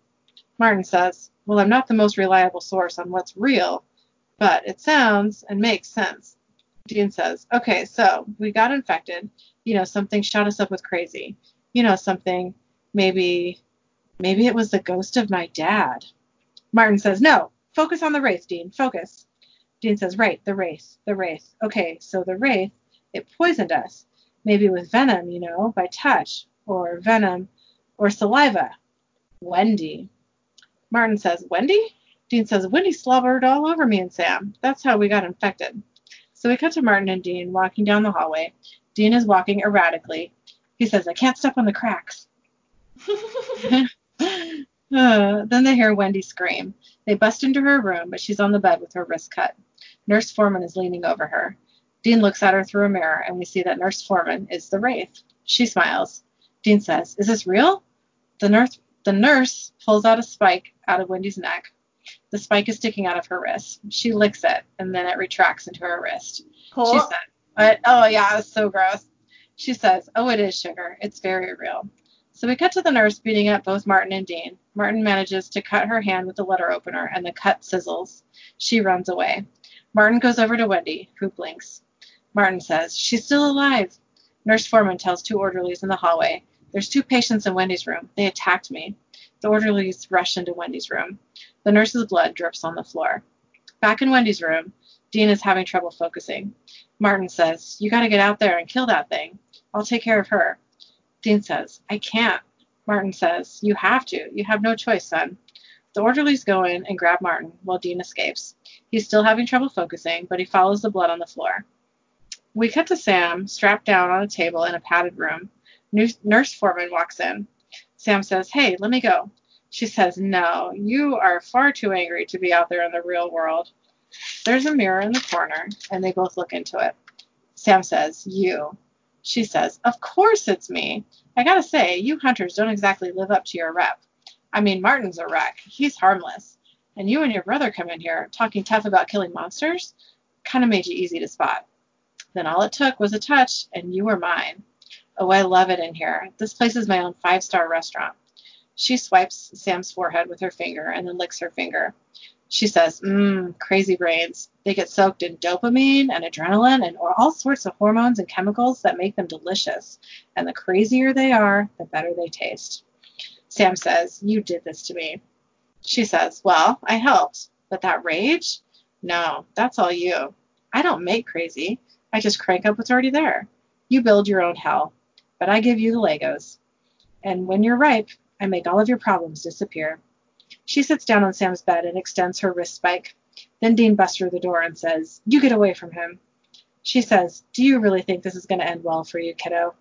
Martin says, well, I'm not the most reliable source on what's real, but it sounds and makes sense. Dean says, okay, so we got infected. You know, something shot us up with crazy. You know, something, maybe, maybe it was the ghost of my dad. Martin says, no, focus on the wraith, Dean, focus. Dean says, right, the wraith, the wraith. Okay, so the wraith, it poisoned us. Maybe with venom, you know, by touch, or venom, or saliva. Wendy. Martin says, Wendy? Dean says, Wendy slobbered all over me and Sam. That's how we got infected. So we cut to Martin and Dean walking down the hallway. Dean is walking erratically. He says, I can't step on the cracks. Uh, then they hear Wendy scream. They bust into her room, but she's on the bed with her wrist cut. Nurse Foreman is leaning over her. Dean looks at her through a mirror, and we see that Nurse Foreman is the Wraith. She smiles. Dean says, Is this real? The nurse, the nurse pulls out a spike out of Wendy's neck. The spike is sticking out of her wrist. She licks it, and then it retracts into her wrist. She Cool. said, "What? Oh, yeah, it's so gross. She says, Oh, it is sugar. It's very real. So we cut to the nurse beating up both Martin and Dean. Martin manages to cut her hand with the letter opener, and the cut sizzles. She runs away. Martin goes over to Wendy, who blinks. Martin says, She's still alive. Nurse Foreman tells two orderlies in the hallway, There's two patients in Wendy's room. They attacked me. The orderlies rush into Wendy's room. The nurse's blood drips on the floor. Back in Wendy's room, Dean is having trouble focusing. Martin says, You gotta get out there and kill that thing. I'll take care of her. Dean says, I can't. Martin says, You have to. You have no choice, son. The orderlies go in and grab Martin while Dean escapes. He's still having trouble focusing, but he follows the blood on the floor. We cut to Sam, strapped down on a table in a padded room. Nurse, Foreman walks in. Sam says, Hey, let me go. She says, No, you are far too angry to be out there in the real world. There's a mirror in the corner, and they both look into it. Sam says, You. She says, Of course it's me. I gotta say, you hunters don't exactly live up to your rep. I mean, Martin's a wreck. He's harmless. And you and your brother come in here talking tough about killing monsters? Kind of made you easy to spot. Then all it took was a touch, and you were mine. Oh, I love it in here. This place is my own five star restaurant. She swipes Sam's forehead with her finger and then licks her finger. She says, Mmm, crazy brains. They get soaked in dopamine and adrenaline and all sorts of hormones and chemicals that make them delicious. And the crazier they are, the better they taste. Sam says, You did this to me. She says, Well, I helped. But that rage? No, that's all you. I don't make crazy. I just crank up what's already there. You build your own hell, but I give you the Legos. And when you're ripe, I make all of your problems disappear. She sits down on Sam's bed and extends her wrist spike. Then Dean busts through the door and says, You get away from him. She says, Do you really think this is going to end well for you, kiddo?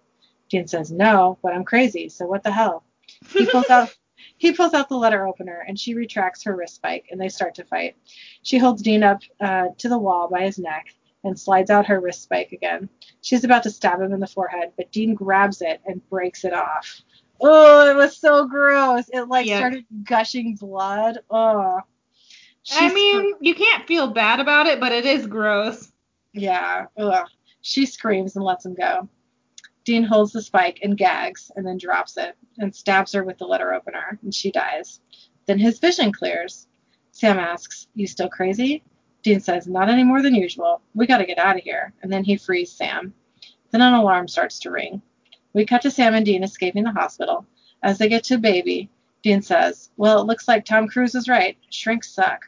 Dean says, No, but I'm crazy, so what the hell? He pulls out he pulls out the letter opener and she retracts her wrist spike and they start to fight. She holds Dean up uh, to the wall by his neck and slides out her wrist spike again. She's about to stab him in the forehead, but Dean grabs it and breaks it off. Oh, it was so gross. It like Yeah. started gushing blood. Oh. I She's- mean, you can't feel bad about it, but it is gross. Yeah. Ugh. She screams and lets him go. Dean holds the spike and gags and then drops it and stabs her with the letter opener and she dies. Then his vision clears. Sam asks, You still crazy? Dean says, Not any more than usual. We gotta get out of here. And then he frees Sam. Then an alarm starts to ring. We cut to Sam and Dean escaping the hospital. As they get to baby, Dean says, Well, it looks like Tom Cruise is right. Shrinks suck.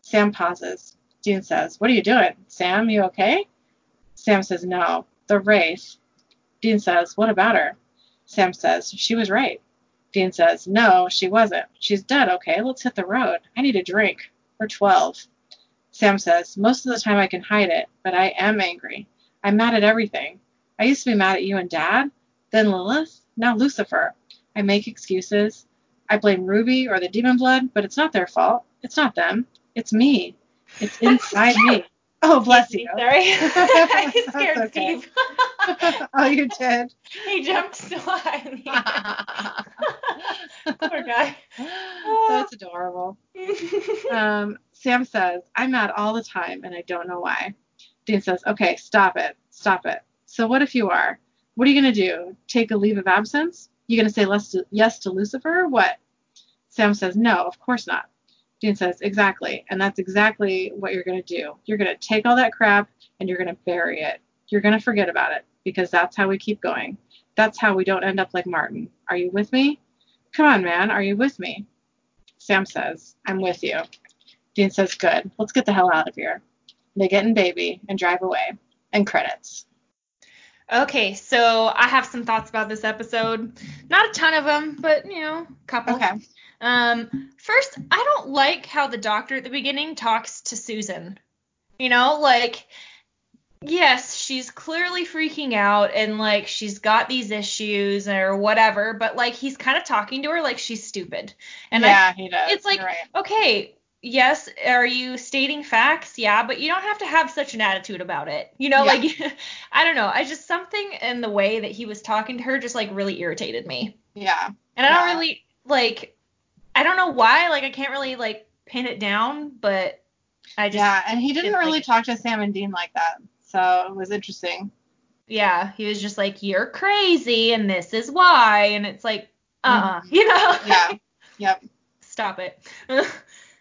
Sam pauses. Dean says, What are you doing? Sam, you okay? Sam says, No. The Wraith. Dean says, What about her? Sam says, She was right. Dean says, No, she wasn't. She's dead, okay? Let's hit the road. I need a drink. We're 12. Sam says, Most of the time I can hide it, but I am angry. I'm mad at everything. I used to be mad at you and Dad, then Lilith, now Lucifer. I make excuses. I blame Ruby or the demon blood, but it's not their fault. It's not them. It's me. It's inside me. Oh, bless you. Sorry. I scared okay. Steve. oh, you did. he jumped so high in the air. Poor guy. That's adorable. Um, Sam says, I'm mad all the time and I don't know why. Dean says, Okay, stop it. Stop it. So what if you are? What are you going to do? Take a leave of absence? You going to say yes to Lucifer? What? Sam says, No, of course not. Dean says, Exactly. And that's exactly what you're going to do. You're going to take all that crap and you're going to bury it. You're going to forget about it because that's how we keep going. That's how we don't end up like Martin. Are you with me? Come on, man. Are you with me? Sam says, I'm with you. Dean says, Good. Let's get the hell out of here. They get in baby and drive away. And credits. Okay, so I have some thoughts about this episode. Not a ton of them, but you know, a couple. Okay. Um, first, I don't like how the doctor at the beginning talks to Susan. You know, like, yes, she's clearly freaking out and like she's got these issues or whatever, but like he's kind of talking to her like she's stupid. And I yeah, he does. it's like, right. okay, yes, are you stating facts? Yeah, but you don't have to have such an attitude about it. You know, Yeah. like I don't know. I just something in the way that he was talking to her just like really irritated me. Yeah. And I Yeah. don't really like I don't know why, like I can't really like pin it down, but I just Yeah, and he didn't didn't really like talk to Sam and Dean like that. So it was interesting. yeah, he was just like, You're crazy and this is why and it's like, uh uh you know? Mm-hmm. Yeah. Yep. Stop it.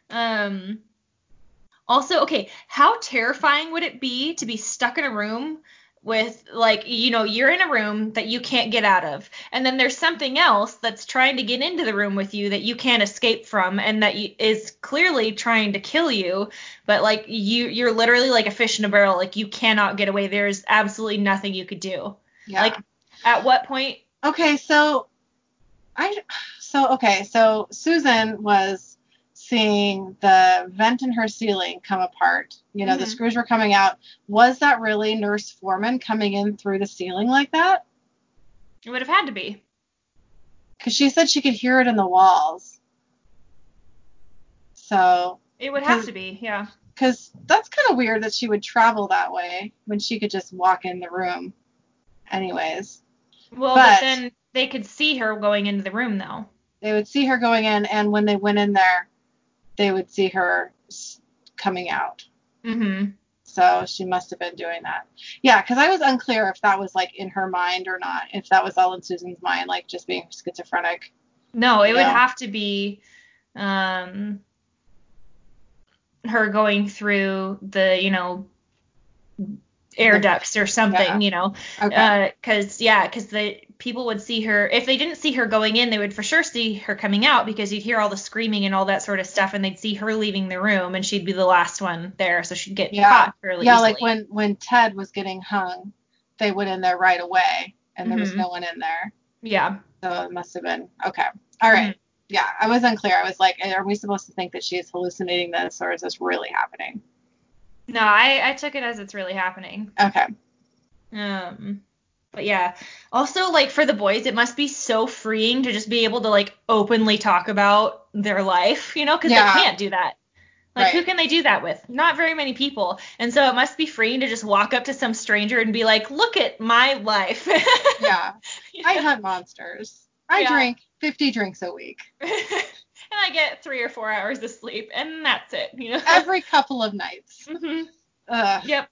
Um also, okay, how terrifying would it be to be stuck in a room with like you know you're in a room that you can't get out of and then there's something else that's trying to get into the room with you that you can't escape from and that you, is clearly trying to kill you but like you you're literally like a fish in a barrel like you cannot get away there's absolutely nothing you could do Yeah. like at what point Okay, so I so okay, so Susan was seeing the vent in her ceiling come apart. You know, the Mhm. screws were coming out. Was that really Nurse Foreman coming in through the ceiling like that? it would have had to be Because she said she could hear it in the walls. So, it would have to be yeah because that's kind of weird that she would travel that way when she could just walk in the room. Anyways, Well, but, But- then they could see her going into the room though. they would see her going in, and when they went in there, they would see her coming out. Mm-hmm. So she must have been doing that. Yeah, because I was unclear if that was like in her mind or not. If that was all in Susan's mind, like just being schizophrenic. No, it would Yeah. have to be um her going through the, you know, air ducts or something, yeah. you know. Okay. yeah, because the people would see her if they didn't see her going in, they would for sure see her coming out because you'd hear all the screaming and all that sort of stuff, and they'd see her leaving the room, and she'd be the last one there, so she'd get Yeah. caught fairly yeah, easily. like when when Ted was getting hung, they went in there right away, and there was Mhm. no one in there. yeah, So it must have been okay. All right. Mm-hmm. Yeah, I was unclear. I was like, are we supposed to think that she's hallucinating this, or is this really happening? no, I I took it as it's really happening. Okay. Um, but yeah. Also, like for the boys, it must be so freeing to just be able to like openly talk about their life, you know, because Yeah. they can't do that. Like who can they do that with? Not very many people. And so it must be freeing to just walk up to some stranger and be like, "Look at my life." Yeah. You I hunt monsters. I Yeah. drink 50 drinks a week. and I get three or four hours of sleep, and that's it. You know. Every couple of nights. hmm Ugh. Yep.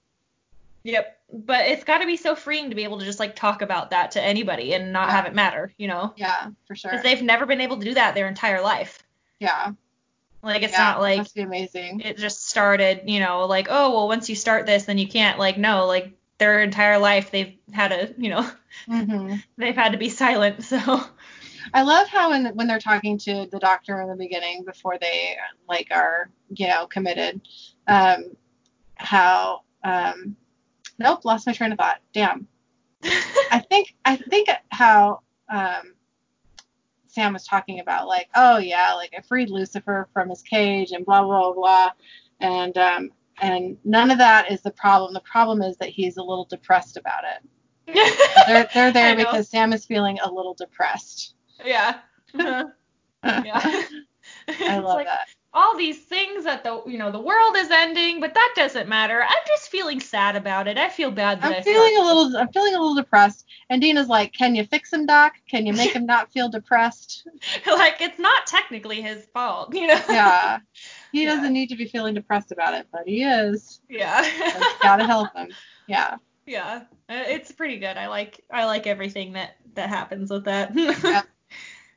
Yep. But it's got to be so freeing to be able to just like talk about that to anybody and not Yeah. have it matter, you know? Yeah, for sure. Because they've never been able to do that their entire life. Yeah. Like it's yeah, not like must be amazing. it just started, you know, like oh well once you start this then you can't like no like their entire life they've had to you know hmm they've had to be silent so I love how when when they're talking to the doctor in the beginning before they like are you know committed, um, how um, nope lost my train of thought. Damn. I think I think how um, Sam was talking about like oh yeah like I freed Lucifer from his cage and blah blah blah, and um, and none of that is the problem. The problem is that he's a little depressed about it. They're they're there because Sam is feeling a little depressed. yeah Uh-huh. yeah I love like, that. All these things that the you know the world is ending but that doesn't matter i'm just feeling sad about it i feel bad that I I'm feeling a little I'm feeling a little depressed. And Dean's like, Can you fix him, Doc? Can you make him not feel depressed? like it's not technically his fault you know Yeah. He Yeah. doesn't need to be feeling depressed about it, but he is. yeah Like, gotta help him. Yeah. yeah Uh, it's pretty good i like i like everything that that happens with that Yeah.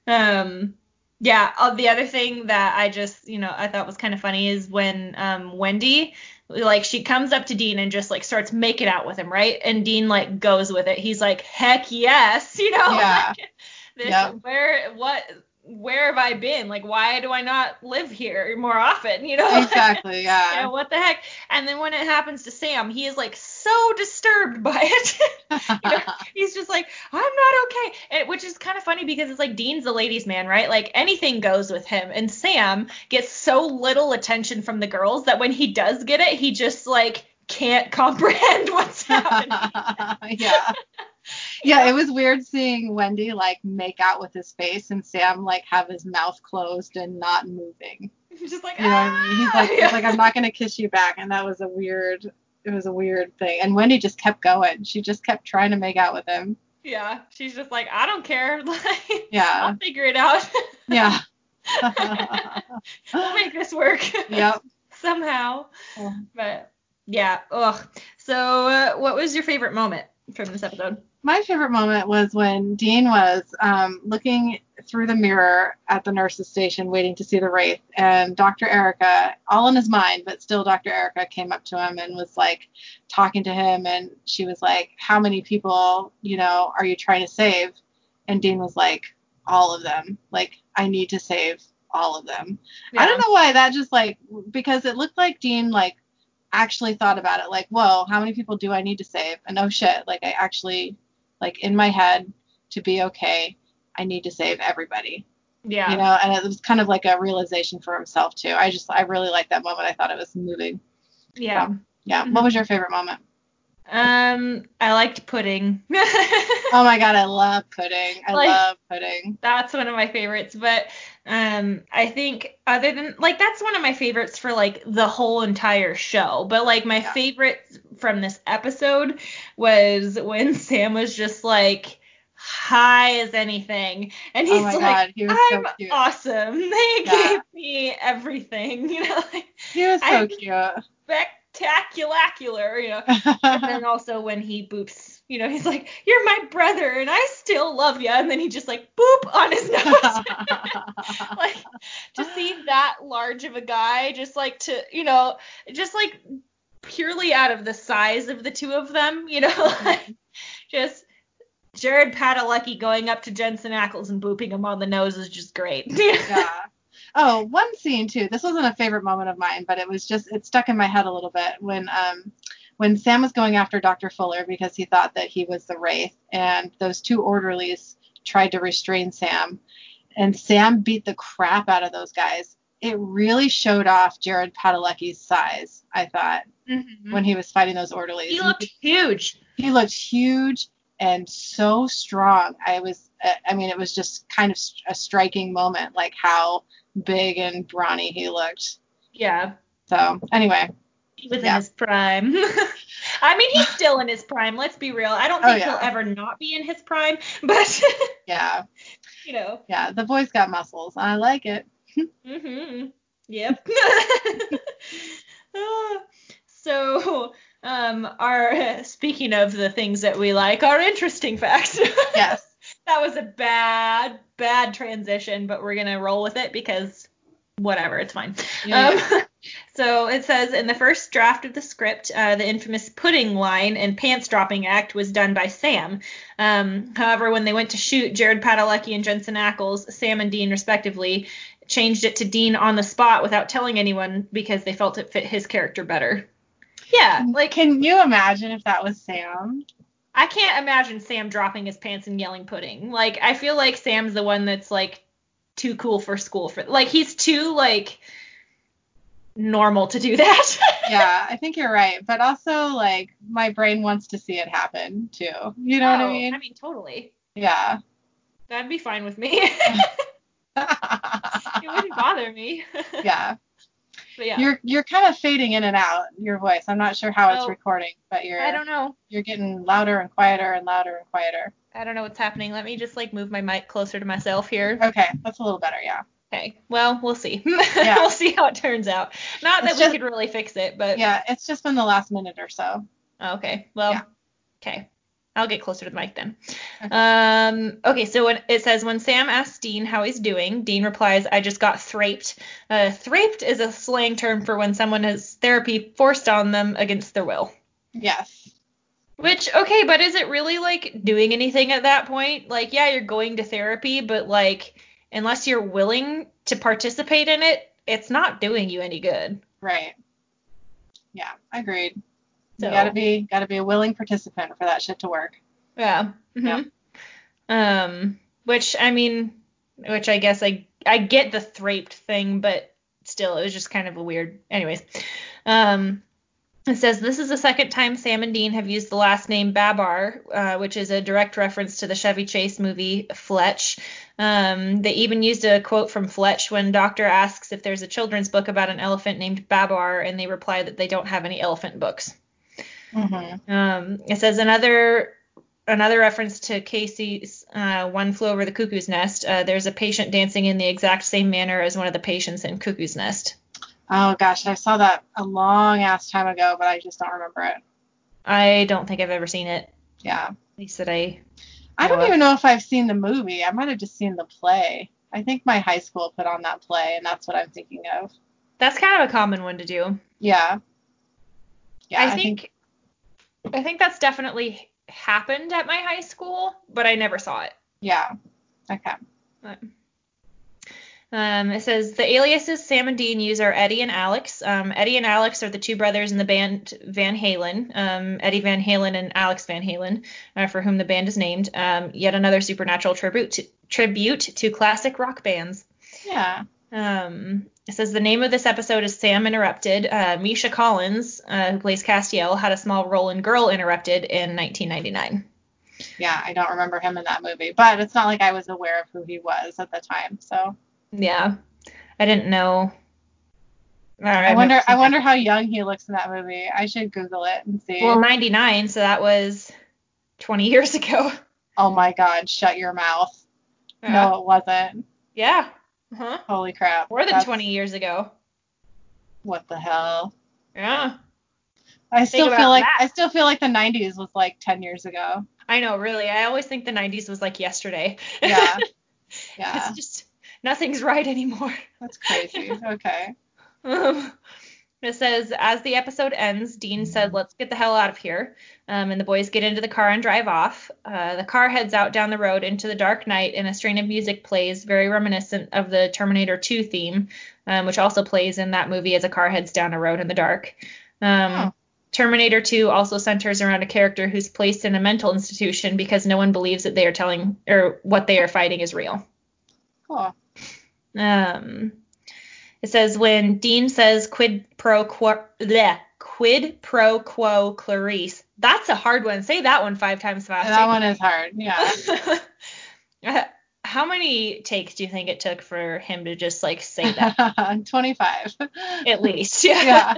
um yeah uh, the other thing that i just you know i thought was kind of funny is when um wendy like she comes up to dean and just like starts making out with him right and dean like goes with it he's like heck yes you know Yeah. like, this Yeah. where what where have i been like why do i not live here more often you know Exactly, yeah, yeah. what the heck? And then when it happens to Sam, he is like so disturbed by it. You know, he's just like, I'm not okay. And, which is kind of funny because it's like Dean's the ladies' man, right? Like anything goes with him. And Sam gets so little attention from the girls that when he does get it, he just like can't comprehend what's happening. yeah. Yeah, it was weird seeing Wendy like make out with his face and Sam like have his mouth closed and not moving. He's just like, You know what I mean? He's "Ah!" like, he's like, I'm not gonna kiss you back, and that was a weird. It was a weird thing. And Wendy just kept going. She just kept trying to make out with him. Yeah, she's just like, I don't care. Like, Yeah. I'll figure it out. Yeah. we'll make this work. yep. somehow. Oh. But yeah, ugh. So, uh, what was your favorite moment from this episode? My favorite moment was when Dean was um, looking through the mirror at the nurse's station, waiting to see the wraith, and Dr. Erica, all in his mind, but still, Dr. Erica came up to him and was like talking to him, and she was like, "How many people, you know, are you trying to save?" And Dean was like, "All of them. Like, I need to save all of them." I don't know why that just like because it looked like Dean like actually thought about it like, whoa, how many people do I need to save? And oh shit, like I actually like in my head to be okay, I need to save everybody. Yeah. You know, and it was kind of like a realization for himself too. I just I really liked that moment. I thought it was moving. Yeah. Yeah. Mhm. What was your favorite moment? Um, I liked pudding. Oh my god, I love pudding. I Like- love pudding. that's one of my favorites. But um, I think other than like that's one of my favorites for like the whole entire show. But like my Yeah. favorite from this episode was when Sam was just like high as anything, and he's Oh my like, god, he was I'm so cute. awesome. They Yeah. gave me everything, you know, like He was so I- cute. Spectacular, you know. And then also when he boops, you know, he's like, "You're my brother, and I still love you," and then he just like boop on his nose. like to see that large of a guy, just like to, you know, just like purely out of the size of the two of them, you know, like just Jared Padalecki going up to Jensen Ackles and booping him on the nose is just great. yeah. Oh, one scene too. This wasn't a favorite moment of mine, but it was just it stuck in my head a little bit when um when Sam was going after Dr. Fuller because he thought that he was the Wraith, and those two orderlies tried to restrain Sam, and Sam beat the crap out of those guys. It really showed off Jared Padalecki's size, I thought, Mhm. when he was fighting those orderlies. He looked huge. he looked huge and so strong. I was, I mean, it was just kind of a striking moment, like how big and brawny he looked. Yeah. So anyway, He was Yeah. in his prime. I mean, he's still in his prime. Let's be real. I don't Oh, think yeah. he'll ever not be in his prime, but yeah, you know. yeah, the boy's got muscles. I like it. Mm-hmm. Yep. Ah, so, um, our speaking of the things that we like, our interesting facts. Yes. That was a bad, bad transition, but we're gonna roll with it because whatever, it's fine. Yeah, Um, so it says in the first draft of the script, uh, the infamous pudding line and pants dropping act was done by Sam. Um, however, when they went to shoot Jared Padalecki and Jensen Ackles, Sam and Dean respectively, changed it to Dean on the spot without telling anyone because they felt it fit his character better. Yeah, like Can you imagine if that was Sam? I can't imagine Sam dropping his pants and yelling pudding. Like I feel like Sam's the one that's like too cool for school for like he's too like normal to do that. Yeah, I think you're right. But also, like, my brain wants to see it happen too. You know what I Oh, mean? I mean totally. Yeah. That'd be fine with me. it wouldn't bother me. yeah. But yeah. You're you're kind of fading in and out your voice. I'm not sure how it's Oh. recording, but you're I don't know. you're getting louder and quieter and louder and quieter. I don't know what's happening. Let me just like move my mic closer to myself here. Okay, that's a little better, yeah. Okay. Well, we'll see. Yeah. we'll see how it turns out. Not that It's we could really fix it, but Yeah, it's just been the last minute or so. Oh, okay. Well, Yeah. okay. I'll get closer to the mic then. Okay. Um, okay, so when it says when Sam asks Dean how he's doing, Dean replies, "I just got thraped." Uh, thraped is a slang term for when someone has therapy forced on them against their will. Yes. Which, okay, but is it really like doing anything at that point? Like, yeah, you're going to therapy, but like, unless you're willing to participate in it, it's not doing you any good. Right. Yeah, agreed. So- You gotta be gotta be a willing participant for that shit to work. Yeah. Yeah. Mhm. Um, which I mean, which I guess I I get the thraped thing, but still, it was just kind of a weird. Anyways, um, it says this is the second time Sam and Dean have used the last name Babar, uh, which is a direct reference to the Chevy Chase movie Fletch. Um, they even used a quote from Fletch when Doctor asks if there's a children's book about an elephant named Babar, and they reply that they don't have any elephant books. Mm-hmm. Um, it says another another reference to Kesey's uh, One Flew Over the Cuckoo's Nest. Uh, there's a patient dancing in the exact same manner as one of the patients in Cuckoo's Nest. Oh gosh, I saw that a long ass time ago, but I just don't remember it. I don't think I've ever seen it. Yeah. At least that I. I don't even know if I've seen the movie. I might have just seen the play. I think my high school put on that play, and that's what I'm thinking of. That's kind of a common one to do. Yeah. Yeah, I, think, I think that's definitely happened at my high school, but I never saw it. Yeah. Okay. Um, it says the aliases Sam and Dean use are Eddie and Alex. Um, Eddie and Alex are the two brothers in the band Van Halen. Um, Eddie Van Halen and Alex Van Halen, uh, for whom the band is named. Um, yet another supernatural tribute to, tribute to classic rock bands. Yeah. Um, it says the name of this episode is Sam Interrupted. Uh, Misha Collins, uh, who plays Castiel, had a small role in Girl Interrupted in 1999. Yeah, I don't remember him in that movie, but it's not like I was aware of who he was at the time. So Yeah, I didn't know. I wonder. I wonder how young he looks in that movie. I should Google it and see. Well, 99, so that was 20 years ago. oh my God! Shut your mouth. No, it wasn't. Yeah. Huh? Holy crap. More than That's- 20 years ago. What the hell? Yeah. I still feel like that. I still feel like the 90s was like 10 years ago. I know, really. I always think the 90s was like yesterday. Yeah. Yeah. it's just nothing's right anymore. That's crazy. Okay. Um, It says, as the episode ends, Dean said, let's get the hell out of here. Um, and the boys get into the car and drive off. Uh, the car heads out down the road into the dark night, and a strain of music plays, very reminiscent of the Terminator 2 theme, um, which also plays in that movie as a car heads down a road in the dark. Um, Oh. Terminator 2 also centers around a character who's placed in a mental institution because no one believes that they are telling or what they are fighting is real. Cool. Um, it says when Dean says quid pro quo, bleh, quid pro quo Clarice. That's a hard one. Say that one five times fast. that one is hard. Yeah. How many takes do you think it took for him to just like say that 25. at least? Yeah.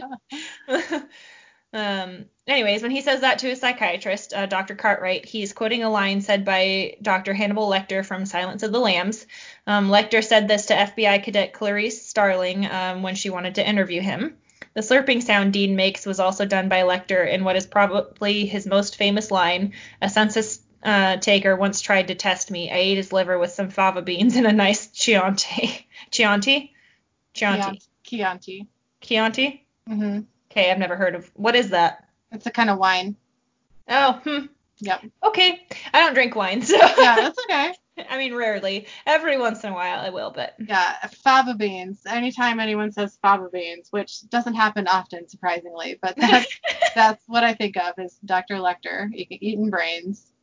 Um, anyways, when he says that to a psychiatrist, uh, Dr. Cartwright, he's quoting a line said by Dr. Hannibal Lecter from Silence of the Lambs. Um, Lecter said this to FBI cadet Clarice Starling um, when she wanted to interview him. The slurping sound Dean makes was also done by Lecter in what is probably his most famous line. A census uh, taker once tried to test me. I ate his liver with some fava beans and a nice Chianti. Chianti? Chianti. Chianti. Chianti? hmm Okay, I've never heard of. What is that? It's a kind of wine. Oh, hmm. Yep. Okay. I don't drink wine, so. Yeah, that's okay. I mean, rarely. Every once in a while I will, but. Yeah, fava beans. Anytime anyone says fava beans, which doesn't happen often, surprisingly, but that's that's what I think of is Dr. Lecter eating brains,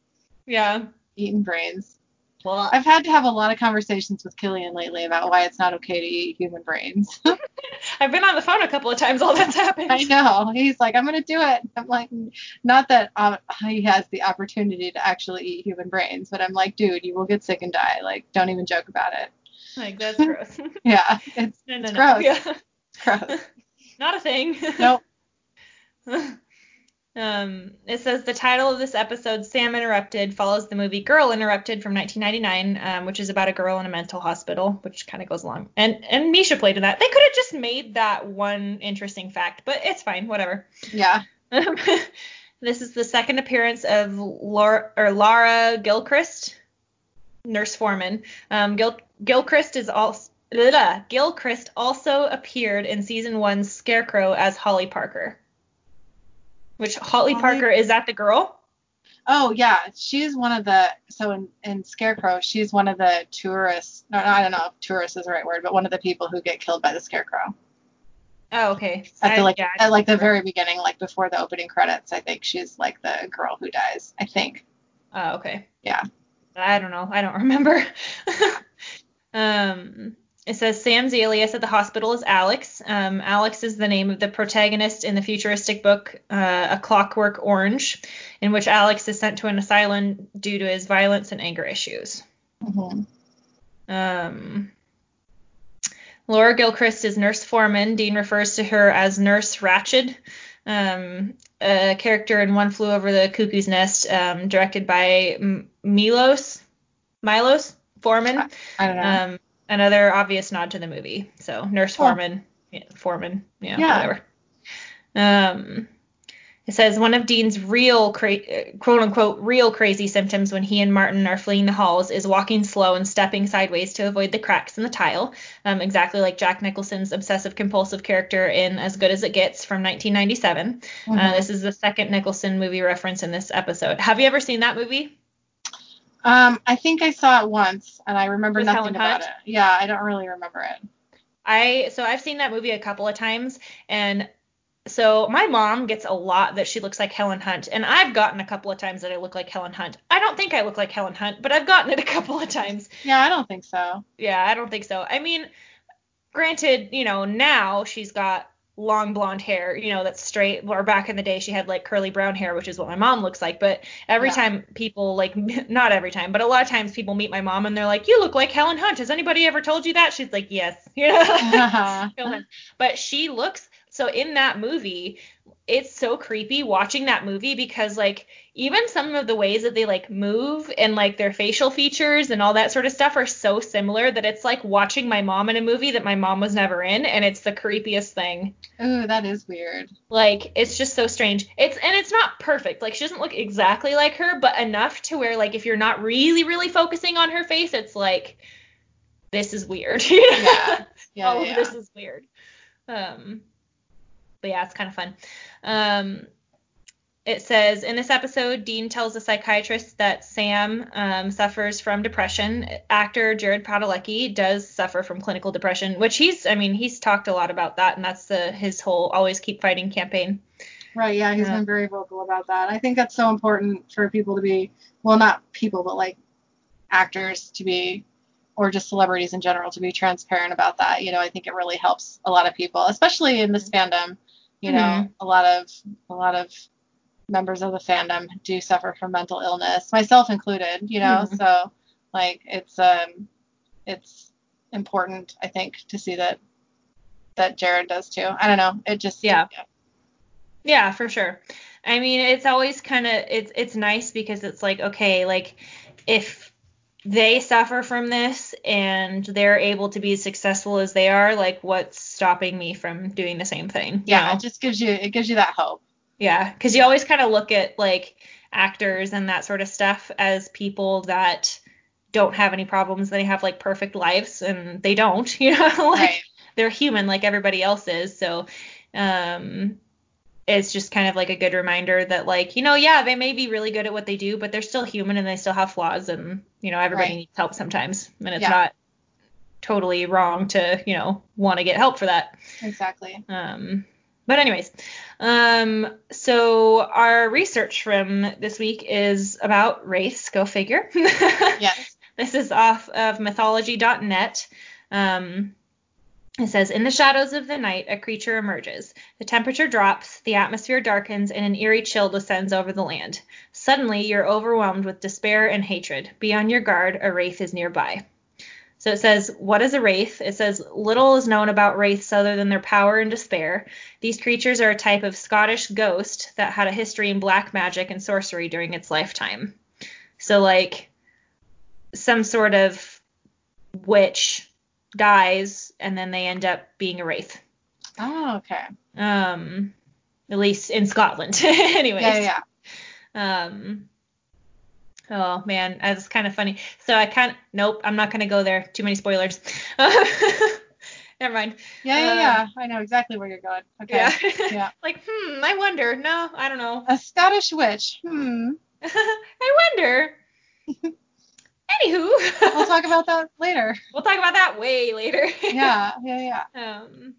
Yeah. eating brains. Well, I've had to have a lot of conversations with Killian lately about why it's not okay to eat human brains. I've been on the phone a couple of times while that's happened. I know. He's like, I'm gonna do it. I'm like, not that um, he has the opportunity to actually eat human brains, but I'm like, dude, you will get sick and die. Like, don't even joke about it. Like, that's gross. Yeah, it's no, no, It's no. gross. Yeah. gross. Not a thing. Nope. Um, it says the title of this episode, Sam Interrupted, follows the movie Girl Interrupted from 1999, um, which is about a girl in a mental hospital, which kind of goes along. And and Misha played in that. They could have just made that one interesting fact, but it's fine, whatever. Yeah. Um, this is the second appearance of Laura or Lara Gilchrist, nurse foreman. Um, Gil, Gilchrist is also Gilchrist also appeared in season one's Scarecrow as Holly Parker. Which Holly Holly- Parker is that the girl? Oh yeah, she's one of the so in, in Scarecrow, she's one of the tourists. No, I don't know if tourist is the right word, but one of the people who get killed by the Scarecrow Oh, okay. at the I- like yeah, I at like the very beginning, like before the opening credits. I think she's like the girl who dies. I think. Oh, okay. Yeah. I don't know. I don't remember. um, it says Sam's alias at the hospital is Alex. Um, Alex is the name of the protagonist in the futuristic book uh, A Clockwork Orange, in which Alex is sent to an asylum due to his violence and anger issues. hmm Um, Laura Gilchrist is Nurse Foreman. Dean refers to her as Nurse Ratched, um, a character in One Flew Over the Cuckoo's Nest, um, directed by M- Milos Milos Forman. I don't know. Another obvious nod to the movie. So Nurse Oh. Foreman, yeah, Foreman, yeah, Yeah. whatever. Um, it says one of Dean's real, cra- quote unquote, real crazy symptoms when he and Martin are fleeing the halls is walking slow and stepping sideways to avoid the cracks in the tile, um, exactly like Jack Nicholson's obsessive compulsive character in As Good as It Gets from 1997. Uh, Mhm. this is the second Nicholson movie reference in this episode. Have you ever seen that movie? Um, I think I saw it once, and I remember With nothing Helen about Hunt? it. Yeah, I don't really remember it. I so I've seen that movie a couple of times and so my mom gets a lot that she looks like Helen Hunt and I've gotten a couple of times that I look like Helen Hunt. I don't think I look like Helen Hunt, but I've gotten it a couple of times. Yeah, I don't think so. Yeah, I don't think so. I mean, granted, you know, now she's got long blonde hair, you know, that's straight or back in the day she had like curly brown hair, which is what my mom looks like, but every Yeah. time people like not every time, but a lot of times people meet my mom and they're like, "You look like Helen Hunt. Has anybody ever told you that?" She's like, "Yes." You know? But she looks so in that movie, it's so creepy watching that movie because like even some of the ways that they like move and like their facial features and all that sort of stuff are so similar that it's like watching my mom in a movie that my mom was never in and it's the creepiest thing. Oh, that is weird. Like it's just so strange. It's and it's not perfect. Like she doesn't look exactly like her, but enough to where like if you're not really really focusing on her face, it's like this is weird. Yeah. Yeah, all yeah. of this is weird. Um, but yeah, it's kind of fun. Um, it says in this episode, Dean tells the psychiatrist that Sam um, suffers from depression. Actor Jared Padalecki does suffer from clinical depression, which he's, I mean, he's talked a lot about that, and that's the his whole always keep fighting campaign. Right. Yeah, he's Yeah. been very vocal about that. I think that's so important for people to be, well, not people, but like actors to be, or just celebrities in general to be transparent about that. You know, I think it really helps a lot of people, especially in this fandom. You know, Mhm. a lot of a lot of members of the fandom do suffer from mental illness, myself included. You know, Mhm. so like it's um it's important I think to see that that Jared does too. I don't know. It just Yeah. Yeah, for sure. I mean, it's always kind of it's it's nice because it's like okay, like if they suffer from this and they're able to be as successful as they are, like what's stopping me from doing the same thing? yeah, know? it just gives you it gives you that hope. Yeah, because you always kind of look at like actors and that sort of stuff as people that don't have any problems. They have like perfect lives, and they don't. You know, like Right. they're human like everybody else is. So, um, it's just kind of like a good reminder that like you know, yeah, they may be really good at what they do, but they're still human and they still have flaws, and you know, everybody Right. needs help sometimes, and it's Yeah. not totally wrong to you know want to get help for that. Exactly. Um, but anyways, um, so our research from this week is about wraiths Go figure. Yes. This is off of mythology.net. Um, it says, In the shadows of the night, a creature emerges. The temperature drops, the atmosphere darkens, and an eerie chill descends over the land. Suddenly, you're overwhelmed with despair and hatred. Be on your guard, a wraith is nearby. So it says, What is a wraith? It says, Little is known about wraiths other than their power and despair. These creatures are a type of Scottish ghost that had a history in black magic and sorcery during its lifetime. So, like, some sort of witch dies and then they end up being a wraith. Oh, okay. Um, at least in Scotland. Anyways. Yeah, yeah. Um. Oh man, that's kind of funny. So I can't. Nope, I'm not gonna go there. Too many spoilers. Never mind. Yeah, yeah, Um, yeah. I know exactly where you're going. Okay. Yeah. Yeah. like, hmm. I wonder. No, I don't know. A Scottish witch. Hmm. I wonder. Anywho. We'll talk about that later. We'll talk about that way later. Yeah, yeah, yeah. Um,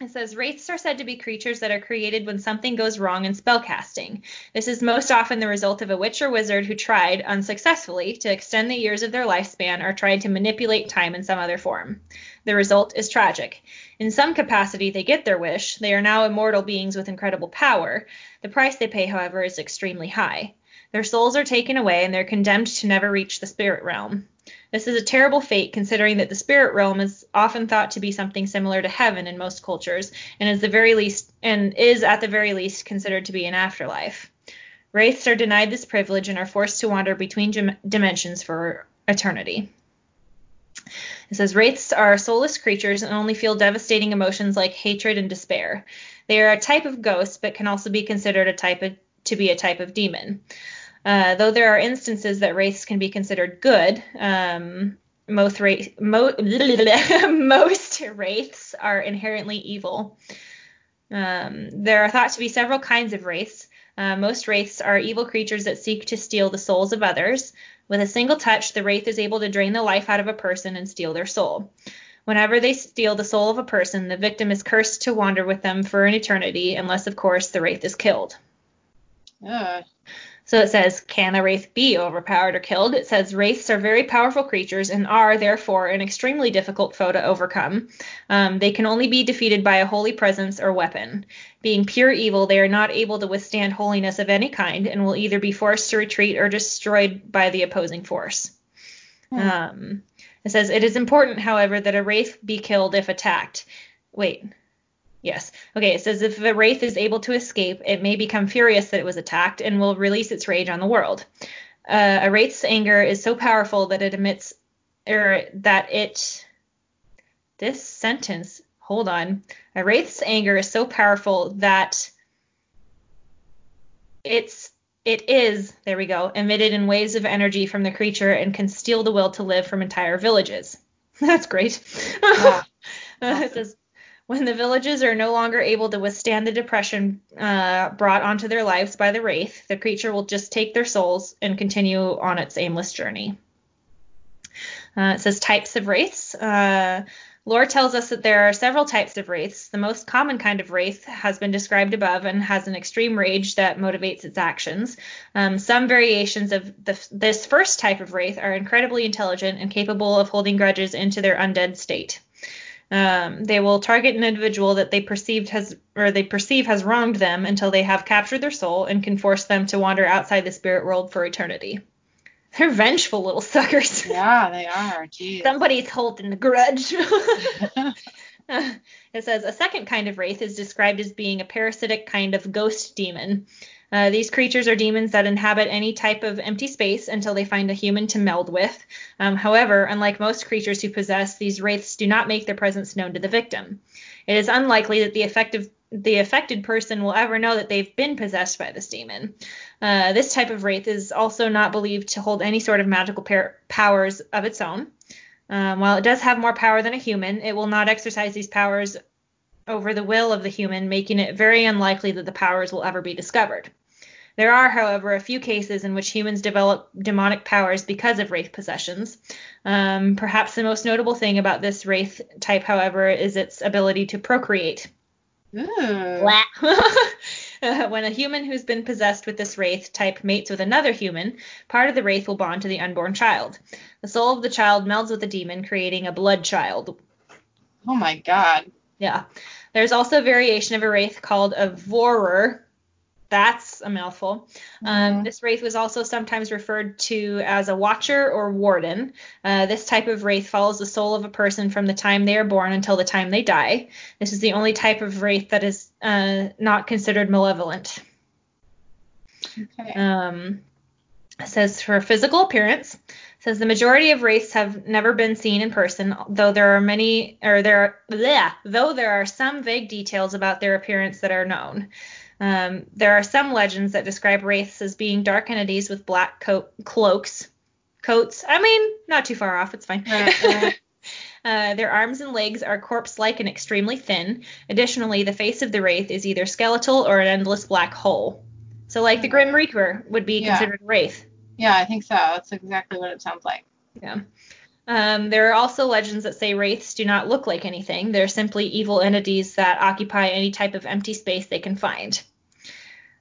it says wraiths are said to be creatures that are created when something goes wrong in spellcasting. This is most often the result of a witch or wizard who tried, unsuccessfully, to extend the years of their lifespan or tried to manipulate time in some other form. The result is tragic. In some capacity, they get their wish. They are now immortal beings with incredible power. The price they pay, however, is extremely high. Their souls are taken away and they're condemned to never reach the spirit realm. This is a terrible fate considering that the spirit realm is often thought to be something similar to heaven in most cultures and is the very least and is at the very least considered to be an afterlife. Wraiths are denied this privilege and are forced to wander between dim- dimensions for eternity. It says wraiths are soulless creatures and only feel devastating emotions like hatred and despair. They are a type of ghost, but can also be considered a type of, to be a type of demon. Uh, though there are instances that wraiths can be considered good, um, most, ra- mo- most wraiths are inherently evil. Um, there are thought to be several kinds of wraiths. Uh, most wraiths are evil creatures that seek to steal the souls of others. With a single touch, the wraith is able to drain the life out of a person and steal their soul. Whenever they steal the soul of a person, the victim is cursed to wander with them for an eternity, unless, of course, the wraith is killed. Ugh. So it says, can a wraith be overpowered or killed? It says wraiths are very powerful creatures and are therefore an extremely difficult foe to overcome. Um, they can only be defeated by a holy presence or weapon. Being pure evil, they are not able to withstand holiness of any kind and will either be forced to retreat or destroyed by the opposing force. Hmm. Um, it says it is important, however, that a wraith be killed if attacked. Wait. Yes. Okay, it says if a wraith is able to escape, it may become furious that it was attacked and will release its rage on the world. Uh, a wraith's anger is so powerful that it emits, or that it. This sentence. Hold on. A wraith's anger is so powerful that it's it is there we go emitted in waves of energy from the creature and can steal the will to live from entire villages. That's great. Yeah. Uh, it says When the villages are no longer able to withstand the depression uh, brought onto their lives by the wraith, the creature will just take their souls and continue on its aimless journey. Uh, it says types of wraiths. Uh, lore tells us that there are several types of wraiths. The most common kind of wraith has been described above and has an extreme rage that motivates its actions. Um, some variations of the, this first type of wraith are incredibly intelligent and capable of holding grudges into their undead state. Um, they will target an individual that they perceived has or they perceive has wronged them until they have captured their soul and can force them to wander outside the spirit world for eternity. They're vengeful little suckers. Yeah, they are. Jeez. Somebody's holding a grudge. it says a second kind of wraith is described as being a parasitic kind of ghost demon. Uh, these creatures are demons that inhabit any type of empty space until they find a human to meld with. Um, however, unlike most creatures who possess, these wraiths do not make their presence known to the victim. It is unlikely that the effective the affected person will ever know that they've been possessed by this demon. Uh, this type of wraith is also not believed to hold any sort of magical par- powers of its own. Um, while it does have more power than a human, it will not exercise these powers over the will of the human, making it very unlikely that the powers will ever be discovered. There are, however, a few cases in which humans develop demonic powers because of wraith possessions. Um, perhaps the most notable thing about this wraith type, however, is its ability to procreate. Ooh. when a human who's been possessed with this wraith type mates with another human, part of the wraith will bond to the unborn child. The soul of the child melds with the demon, creating a blood child. Oh my god. Yeah. There's also a variation of a wraith called a vorer. That's a mouthful. Um, Mhm. this wraith was also sometimes referred to as a watcher or warden. Uh, this type of wraith follows the soul of a person from the time they are born until the time they die. This is the only type of wraith that is uh, not considered malevolent. Okay. Um, says for physical appearance, says the majority of wraiths have never been seen in person, though there are many, or there are, bleh, though there are some vague details about their appearance that are known. Um, there are some legends that describe wraiths as being dark entities with black coat cloaks, coats. I mean, not too far off. It's fine. Right. Uh, their arms and legs are corpse-like and extremely thin. Additionally, the face of the wraith is either skeletal or an endless black hole. So, like the Grim Reaper would be Yeah. considered a wraith. yeah, I think so. That's exactly what it sounds like. Yeah. Um, there are also legends that say wraiths do not look like anything. They're simply evil entities that occupy any type of empty space they can find.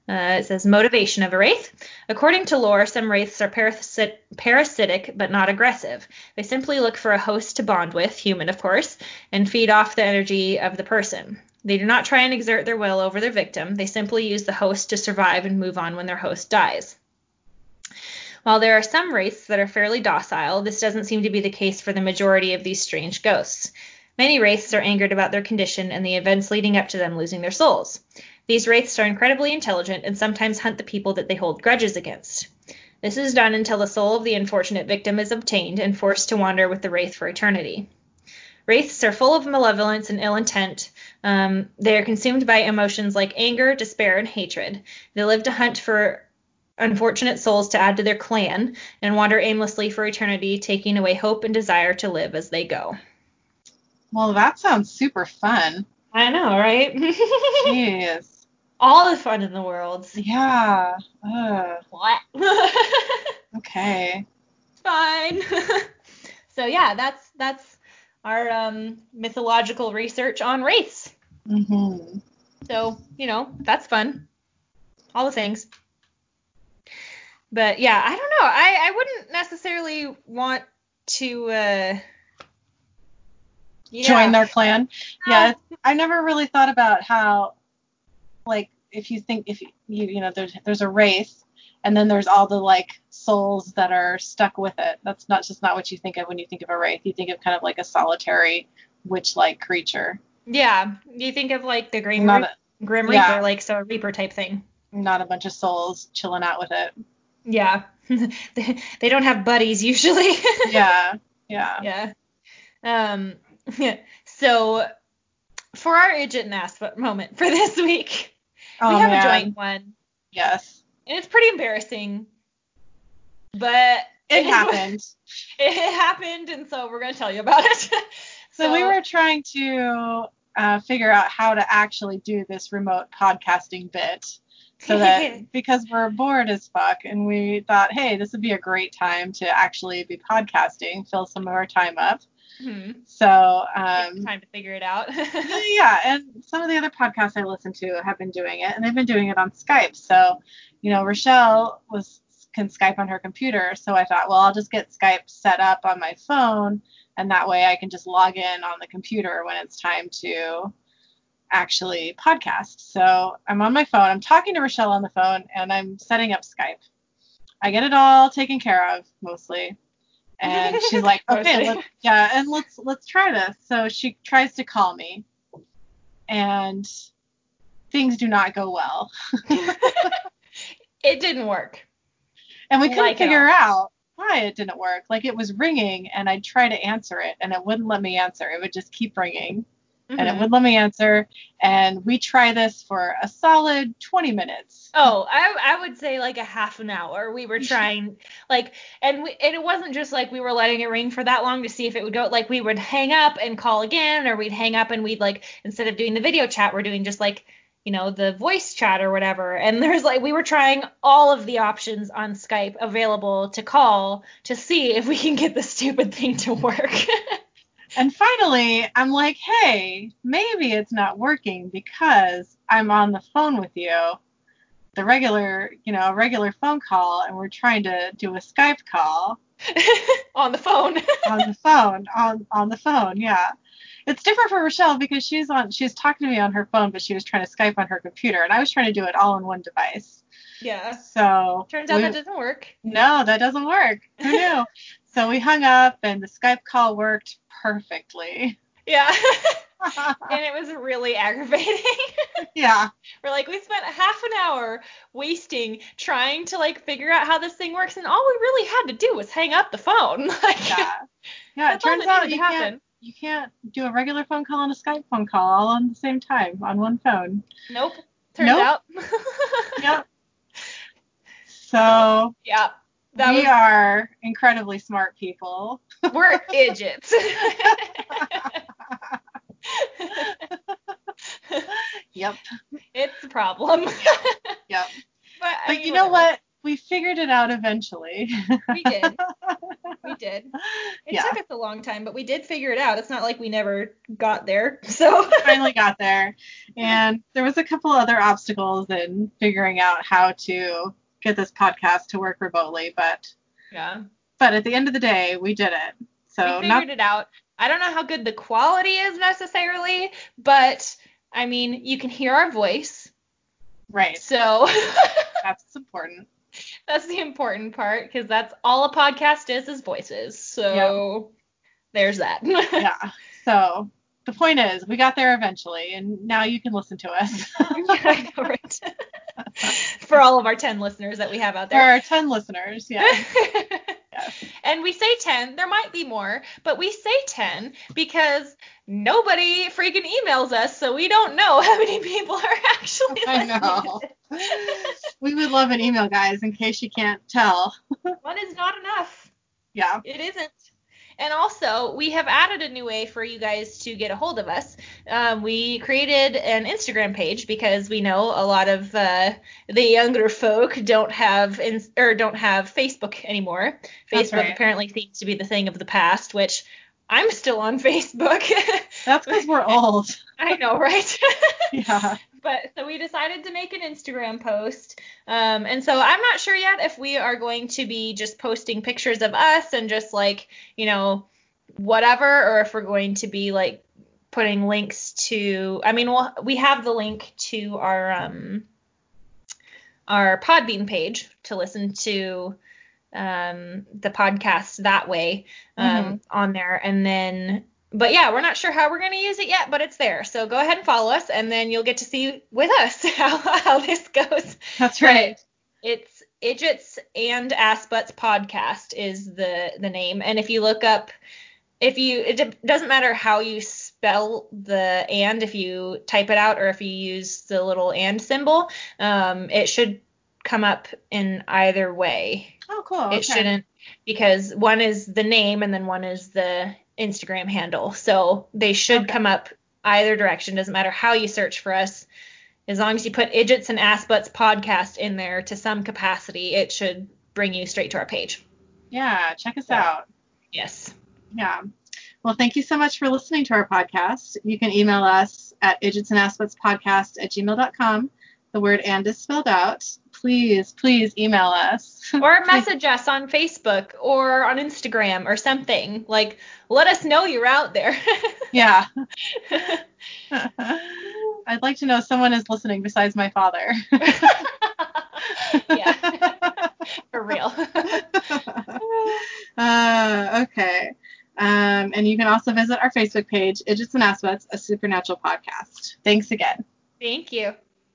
Uh, it says motivation of a wraith. According to lore, some wraiths are parasit- parasitic but not aggressive. They simply look for a host to bond with, human of course, and feed off the energy of the person. They do not try and exert their will over their victim. They simply use the host to survive and move on when their host dies. While there are some wraiths that are fairly docile, this doesn't seem to be the case for the majority of these strange ghosts. Many wraiths are angered about their condition and the events leading up to them losing their souls. These wraiths are incredibly intelligent and sometimes hunt the people that they hold grudges against. This is done until the soul of the unfortunate victim is obtained and forced to wander with the wraith for eternity. Wraiths are full of malevolence and ill intent. Um, they are consumed by emotions like anger, despair, and hatred. They live to hunt for unfortunate souls to add to their clan and wander aimlessly for eternity, taking away hope and desire to live as they go. Well, that sounds super fun. I know, right? Jeez. All the fun in the world. Yeah. Ugh. What? Okay. Fine. so yeah, that's that's our um, mythological research on wraiths. Mhm. So you know that's fun. All the things. But yeah, I don't know. I I wouldn't necessarily want to. Uh, yeah. Join their clan. Yeah. I never really thought about how, like, if you think if you you know there's there's a wraith, and then there's all the like souls that are stuck with it. That's not just not what you think of when you think of a wraith. You think of kind of like a solitary witch-like creature, Yeah, you think of like the Grim, not a, Grim yeah. Reaper, like so a Reaper type thing. not a bunch of souls chilling out with it. Yeah, they, they don't have buddies usually. Yeah. Yeah. yeah. Um. So for our Idjit and Ass moment for this week, Oh, we have man. a joint one, Yes. and it's pretty embarrassing, but It happened. It happened, and so we're gonna tell you about it. So we were trying to uh, figure out how to actually do this remote podcasting bit. So that because we're bored as fuck and we thought, hey, this would be a great time to actually be podcasting, fill some of our time up. Hmm. So um, time to figure it out. yeah, and some of the other podcasts I listen to have been doing it, and they've been doing it on Skype. So, you know, Rochelle was can Skype on her computer, so I thought, well, I'll just get Skype set up on my phone, and that way I can just log in on the computer when it's time to actually podcast. So I'm on my phone, I'm talking to Rochelle on the phone, and I'm setting up Skype. I get it all taken care of mostly. And she's like, okay, let's, yeah, and let's let's try this. So she tries to call me, and things do not go well. it didn't work. And we couldn't Like figure out why it didn't work. Like it was ringing, and I'd try to answer it, and it wouldn't let me answer. It would just keep ringing, and it Mhm. wouldn't let me answer. And we try this for a solid 20 minutes. Oh, I I would say like a half an hour. We were trying like and we, and it wasn't just like we were letting it ring for that long to see if it would go. Like we would hang up and call again or we'd hang up and we'd like instead of doing the video chat, we're doing just like you know the voice chat or whatever. And there's like we were trying all of the options on Skype available to call to see if we can get the stupid thing to work. And finally, I'm like, hey, maybe it's not working because I'm on the phone with you, the regular, you know, regular phone call, and we're trying to do a Skype call on the phone. on the phone, on on the phone, yeah. It's different for Rochelle because she's on, she's talking to me on her phone, but she was trying to Skype on her computer, and I was trying to do it all on one device. yeah. So Turns out we- that doesn't work. no, that doesn't work. Who knew? so we hung up, and the Skype call worked perfectly. Yeah. and it was really aggravating. yeah. We're like, we spent half an hour wasting trying to like figure out how this thing works, and all we really had to do was hang up the phone. Like, Yeah. Yeah, it turns out you can't you can't do a regular phone call and a Skype phone call all on the same time on one phone. nope. Turns Nope. out. Yep. So yeah. That we was, are incredibly smart people. we're idiots. Yep. it's a problem. Yep. But, But mean, you know whatever. what? We figured it out eventually. We did. We did. It Yeah. took us a long time, but we did figure it out. It's not like we never got there. So. finally got there. And there was a couple other obstacles in figuring out how to get this podcast to work remotely, but yeah. but at the end of the day, we did it. So we figured not it out. I don't know how good the quality is necessarily, but I mean, you can hear our voice. right. So That's important. that's the important part because that's all a podcast is is voices. So there's that. Yeah. So the point is, we got there eventually, and now you can listen to us. Know, right? For all of our 10 listeners that we have out there there. are 10 listeners. Yeah. Yes. And we say 10, there might be more, but we say 10 because nobody freaking emails us, so we don't know how many people are actually I know. we would love an email, guys, in case you can't tell. One is not enough. Yeah. It isn't. And also, we have added a new way for you guys to get a hold of us. Um, we created an Instagram page because we know a lot of uh, the younger folk don't have in, or don't have Facebook anymore. That's Facebook right. apparently seems to be the thing of the past, which I'm still on Facebook. That's because we're old. I know, right? Yeah. But so we decided to make an Instagram post. Um, and so I'm not sure yet if we are going to be just posting pictures of us and just like, you know, whatever, or if we're going to be like putting links to. I mean, we'll, we have the link to our um, our Podbean page to listen to um, the podcast that way um, on there, and then but yeah, we're not sure how we're going to use it yet, but it's there. So go ahead and follow us, and then you'll get to see with us how, how this goes. That's right. It's Idgits and Ass Butts Podcast is the the name, and if you look up, if you it doesn't matter how you spell the and, if you type it out or if you use the little and symbol, um, it should come up in either way. Oh, cool. Okay. It shouldn't because one is the name and then one is the Instagram handle. So they should Okay. come up either direction. Doesn't matter how you search for us. As long as you put Idgits and Ass Butts podcast in there to some capacity, it should bring you straight to our page. Yeah, check us out. Yes. Yeah. Well, thank you so much for listening to our podcast. You can email us at idgitsandassbutts at gmail.com. The word and is spelled out. Please, please email us. Or message us on Facebook or on Instagram or something. Like, let us know you're out there. yeah. I'd like to know someone is listening besides my father. yeah. For real. uh, okay. Um, and you can also visit our Facebook page, Idgits and Ass Butts, a supernatural podcast. Thanks again. Thank you.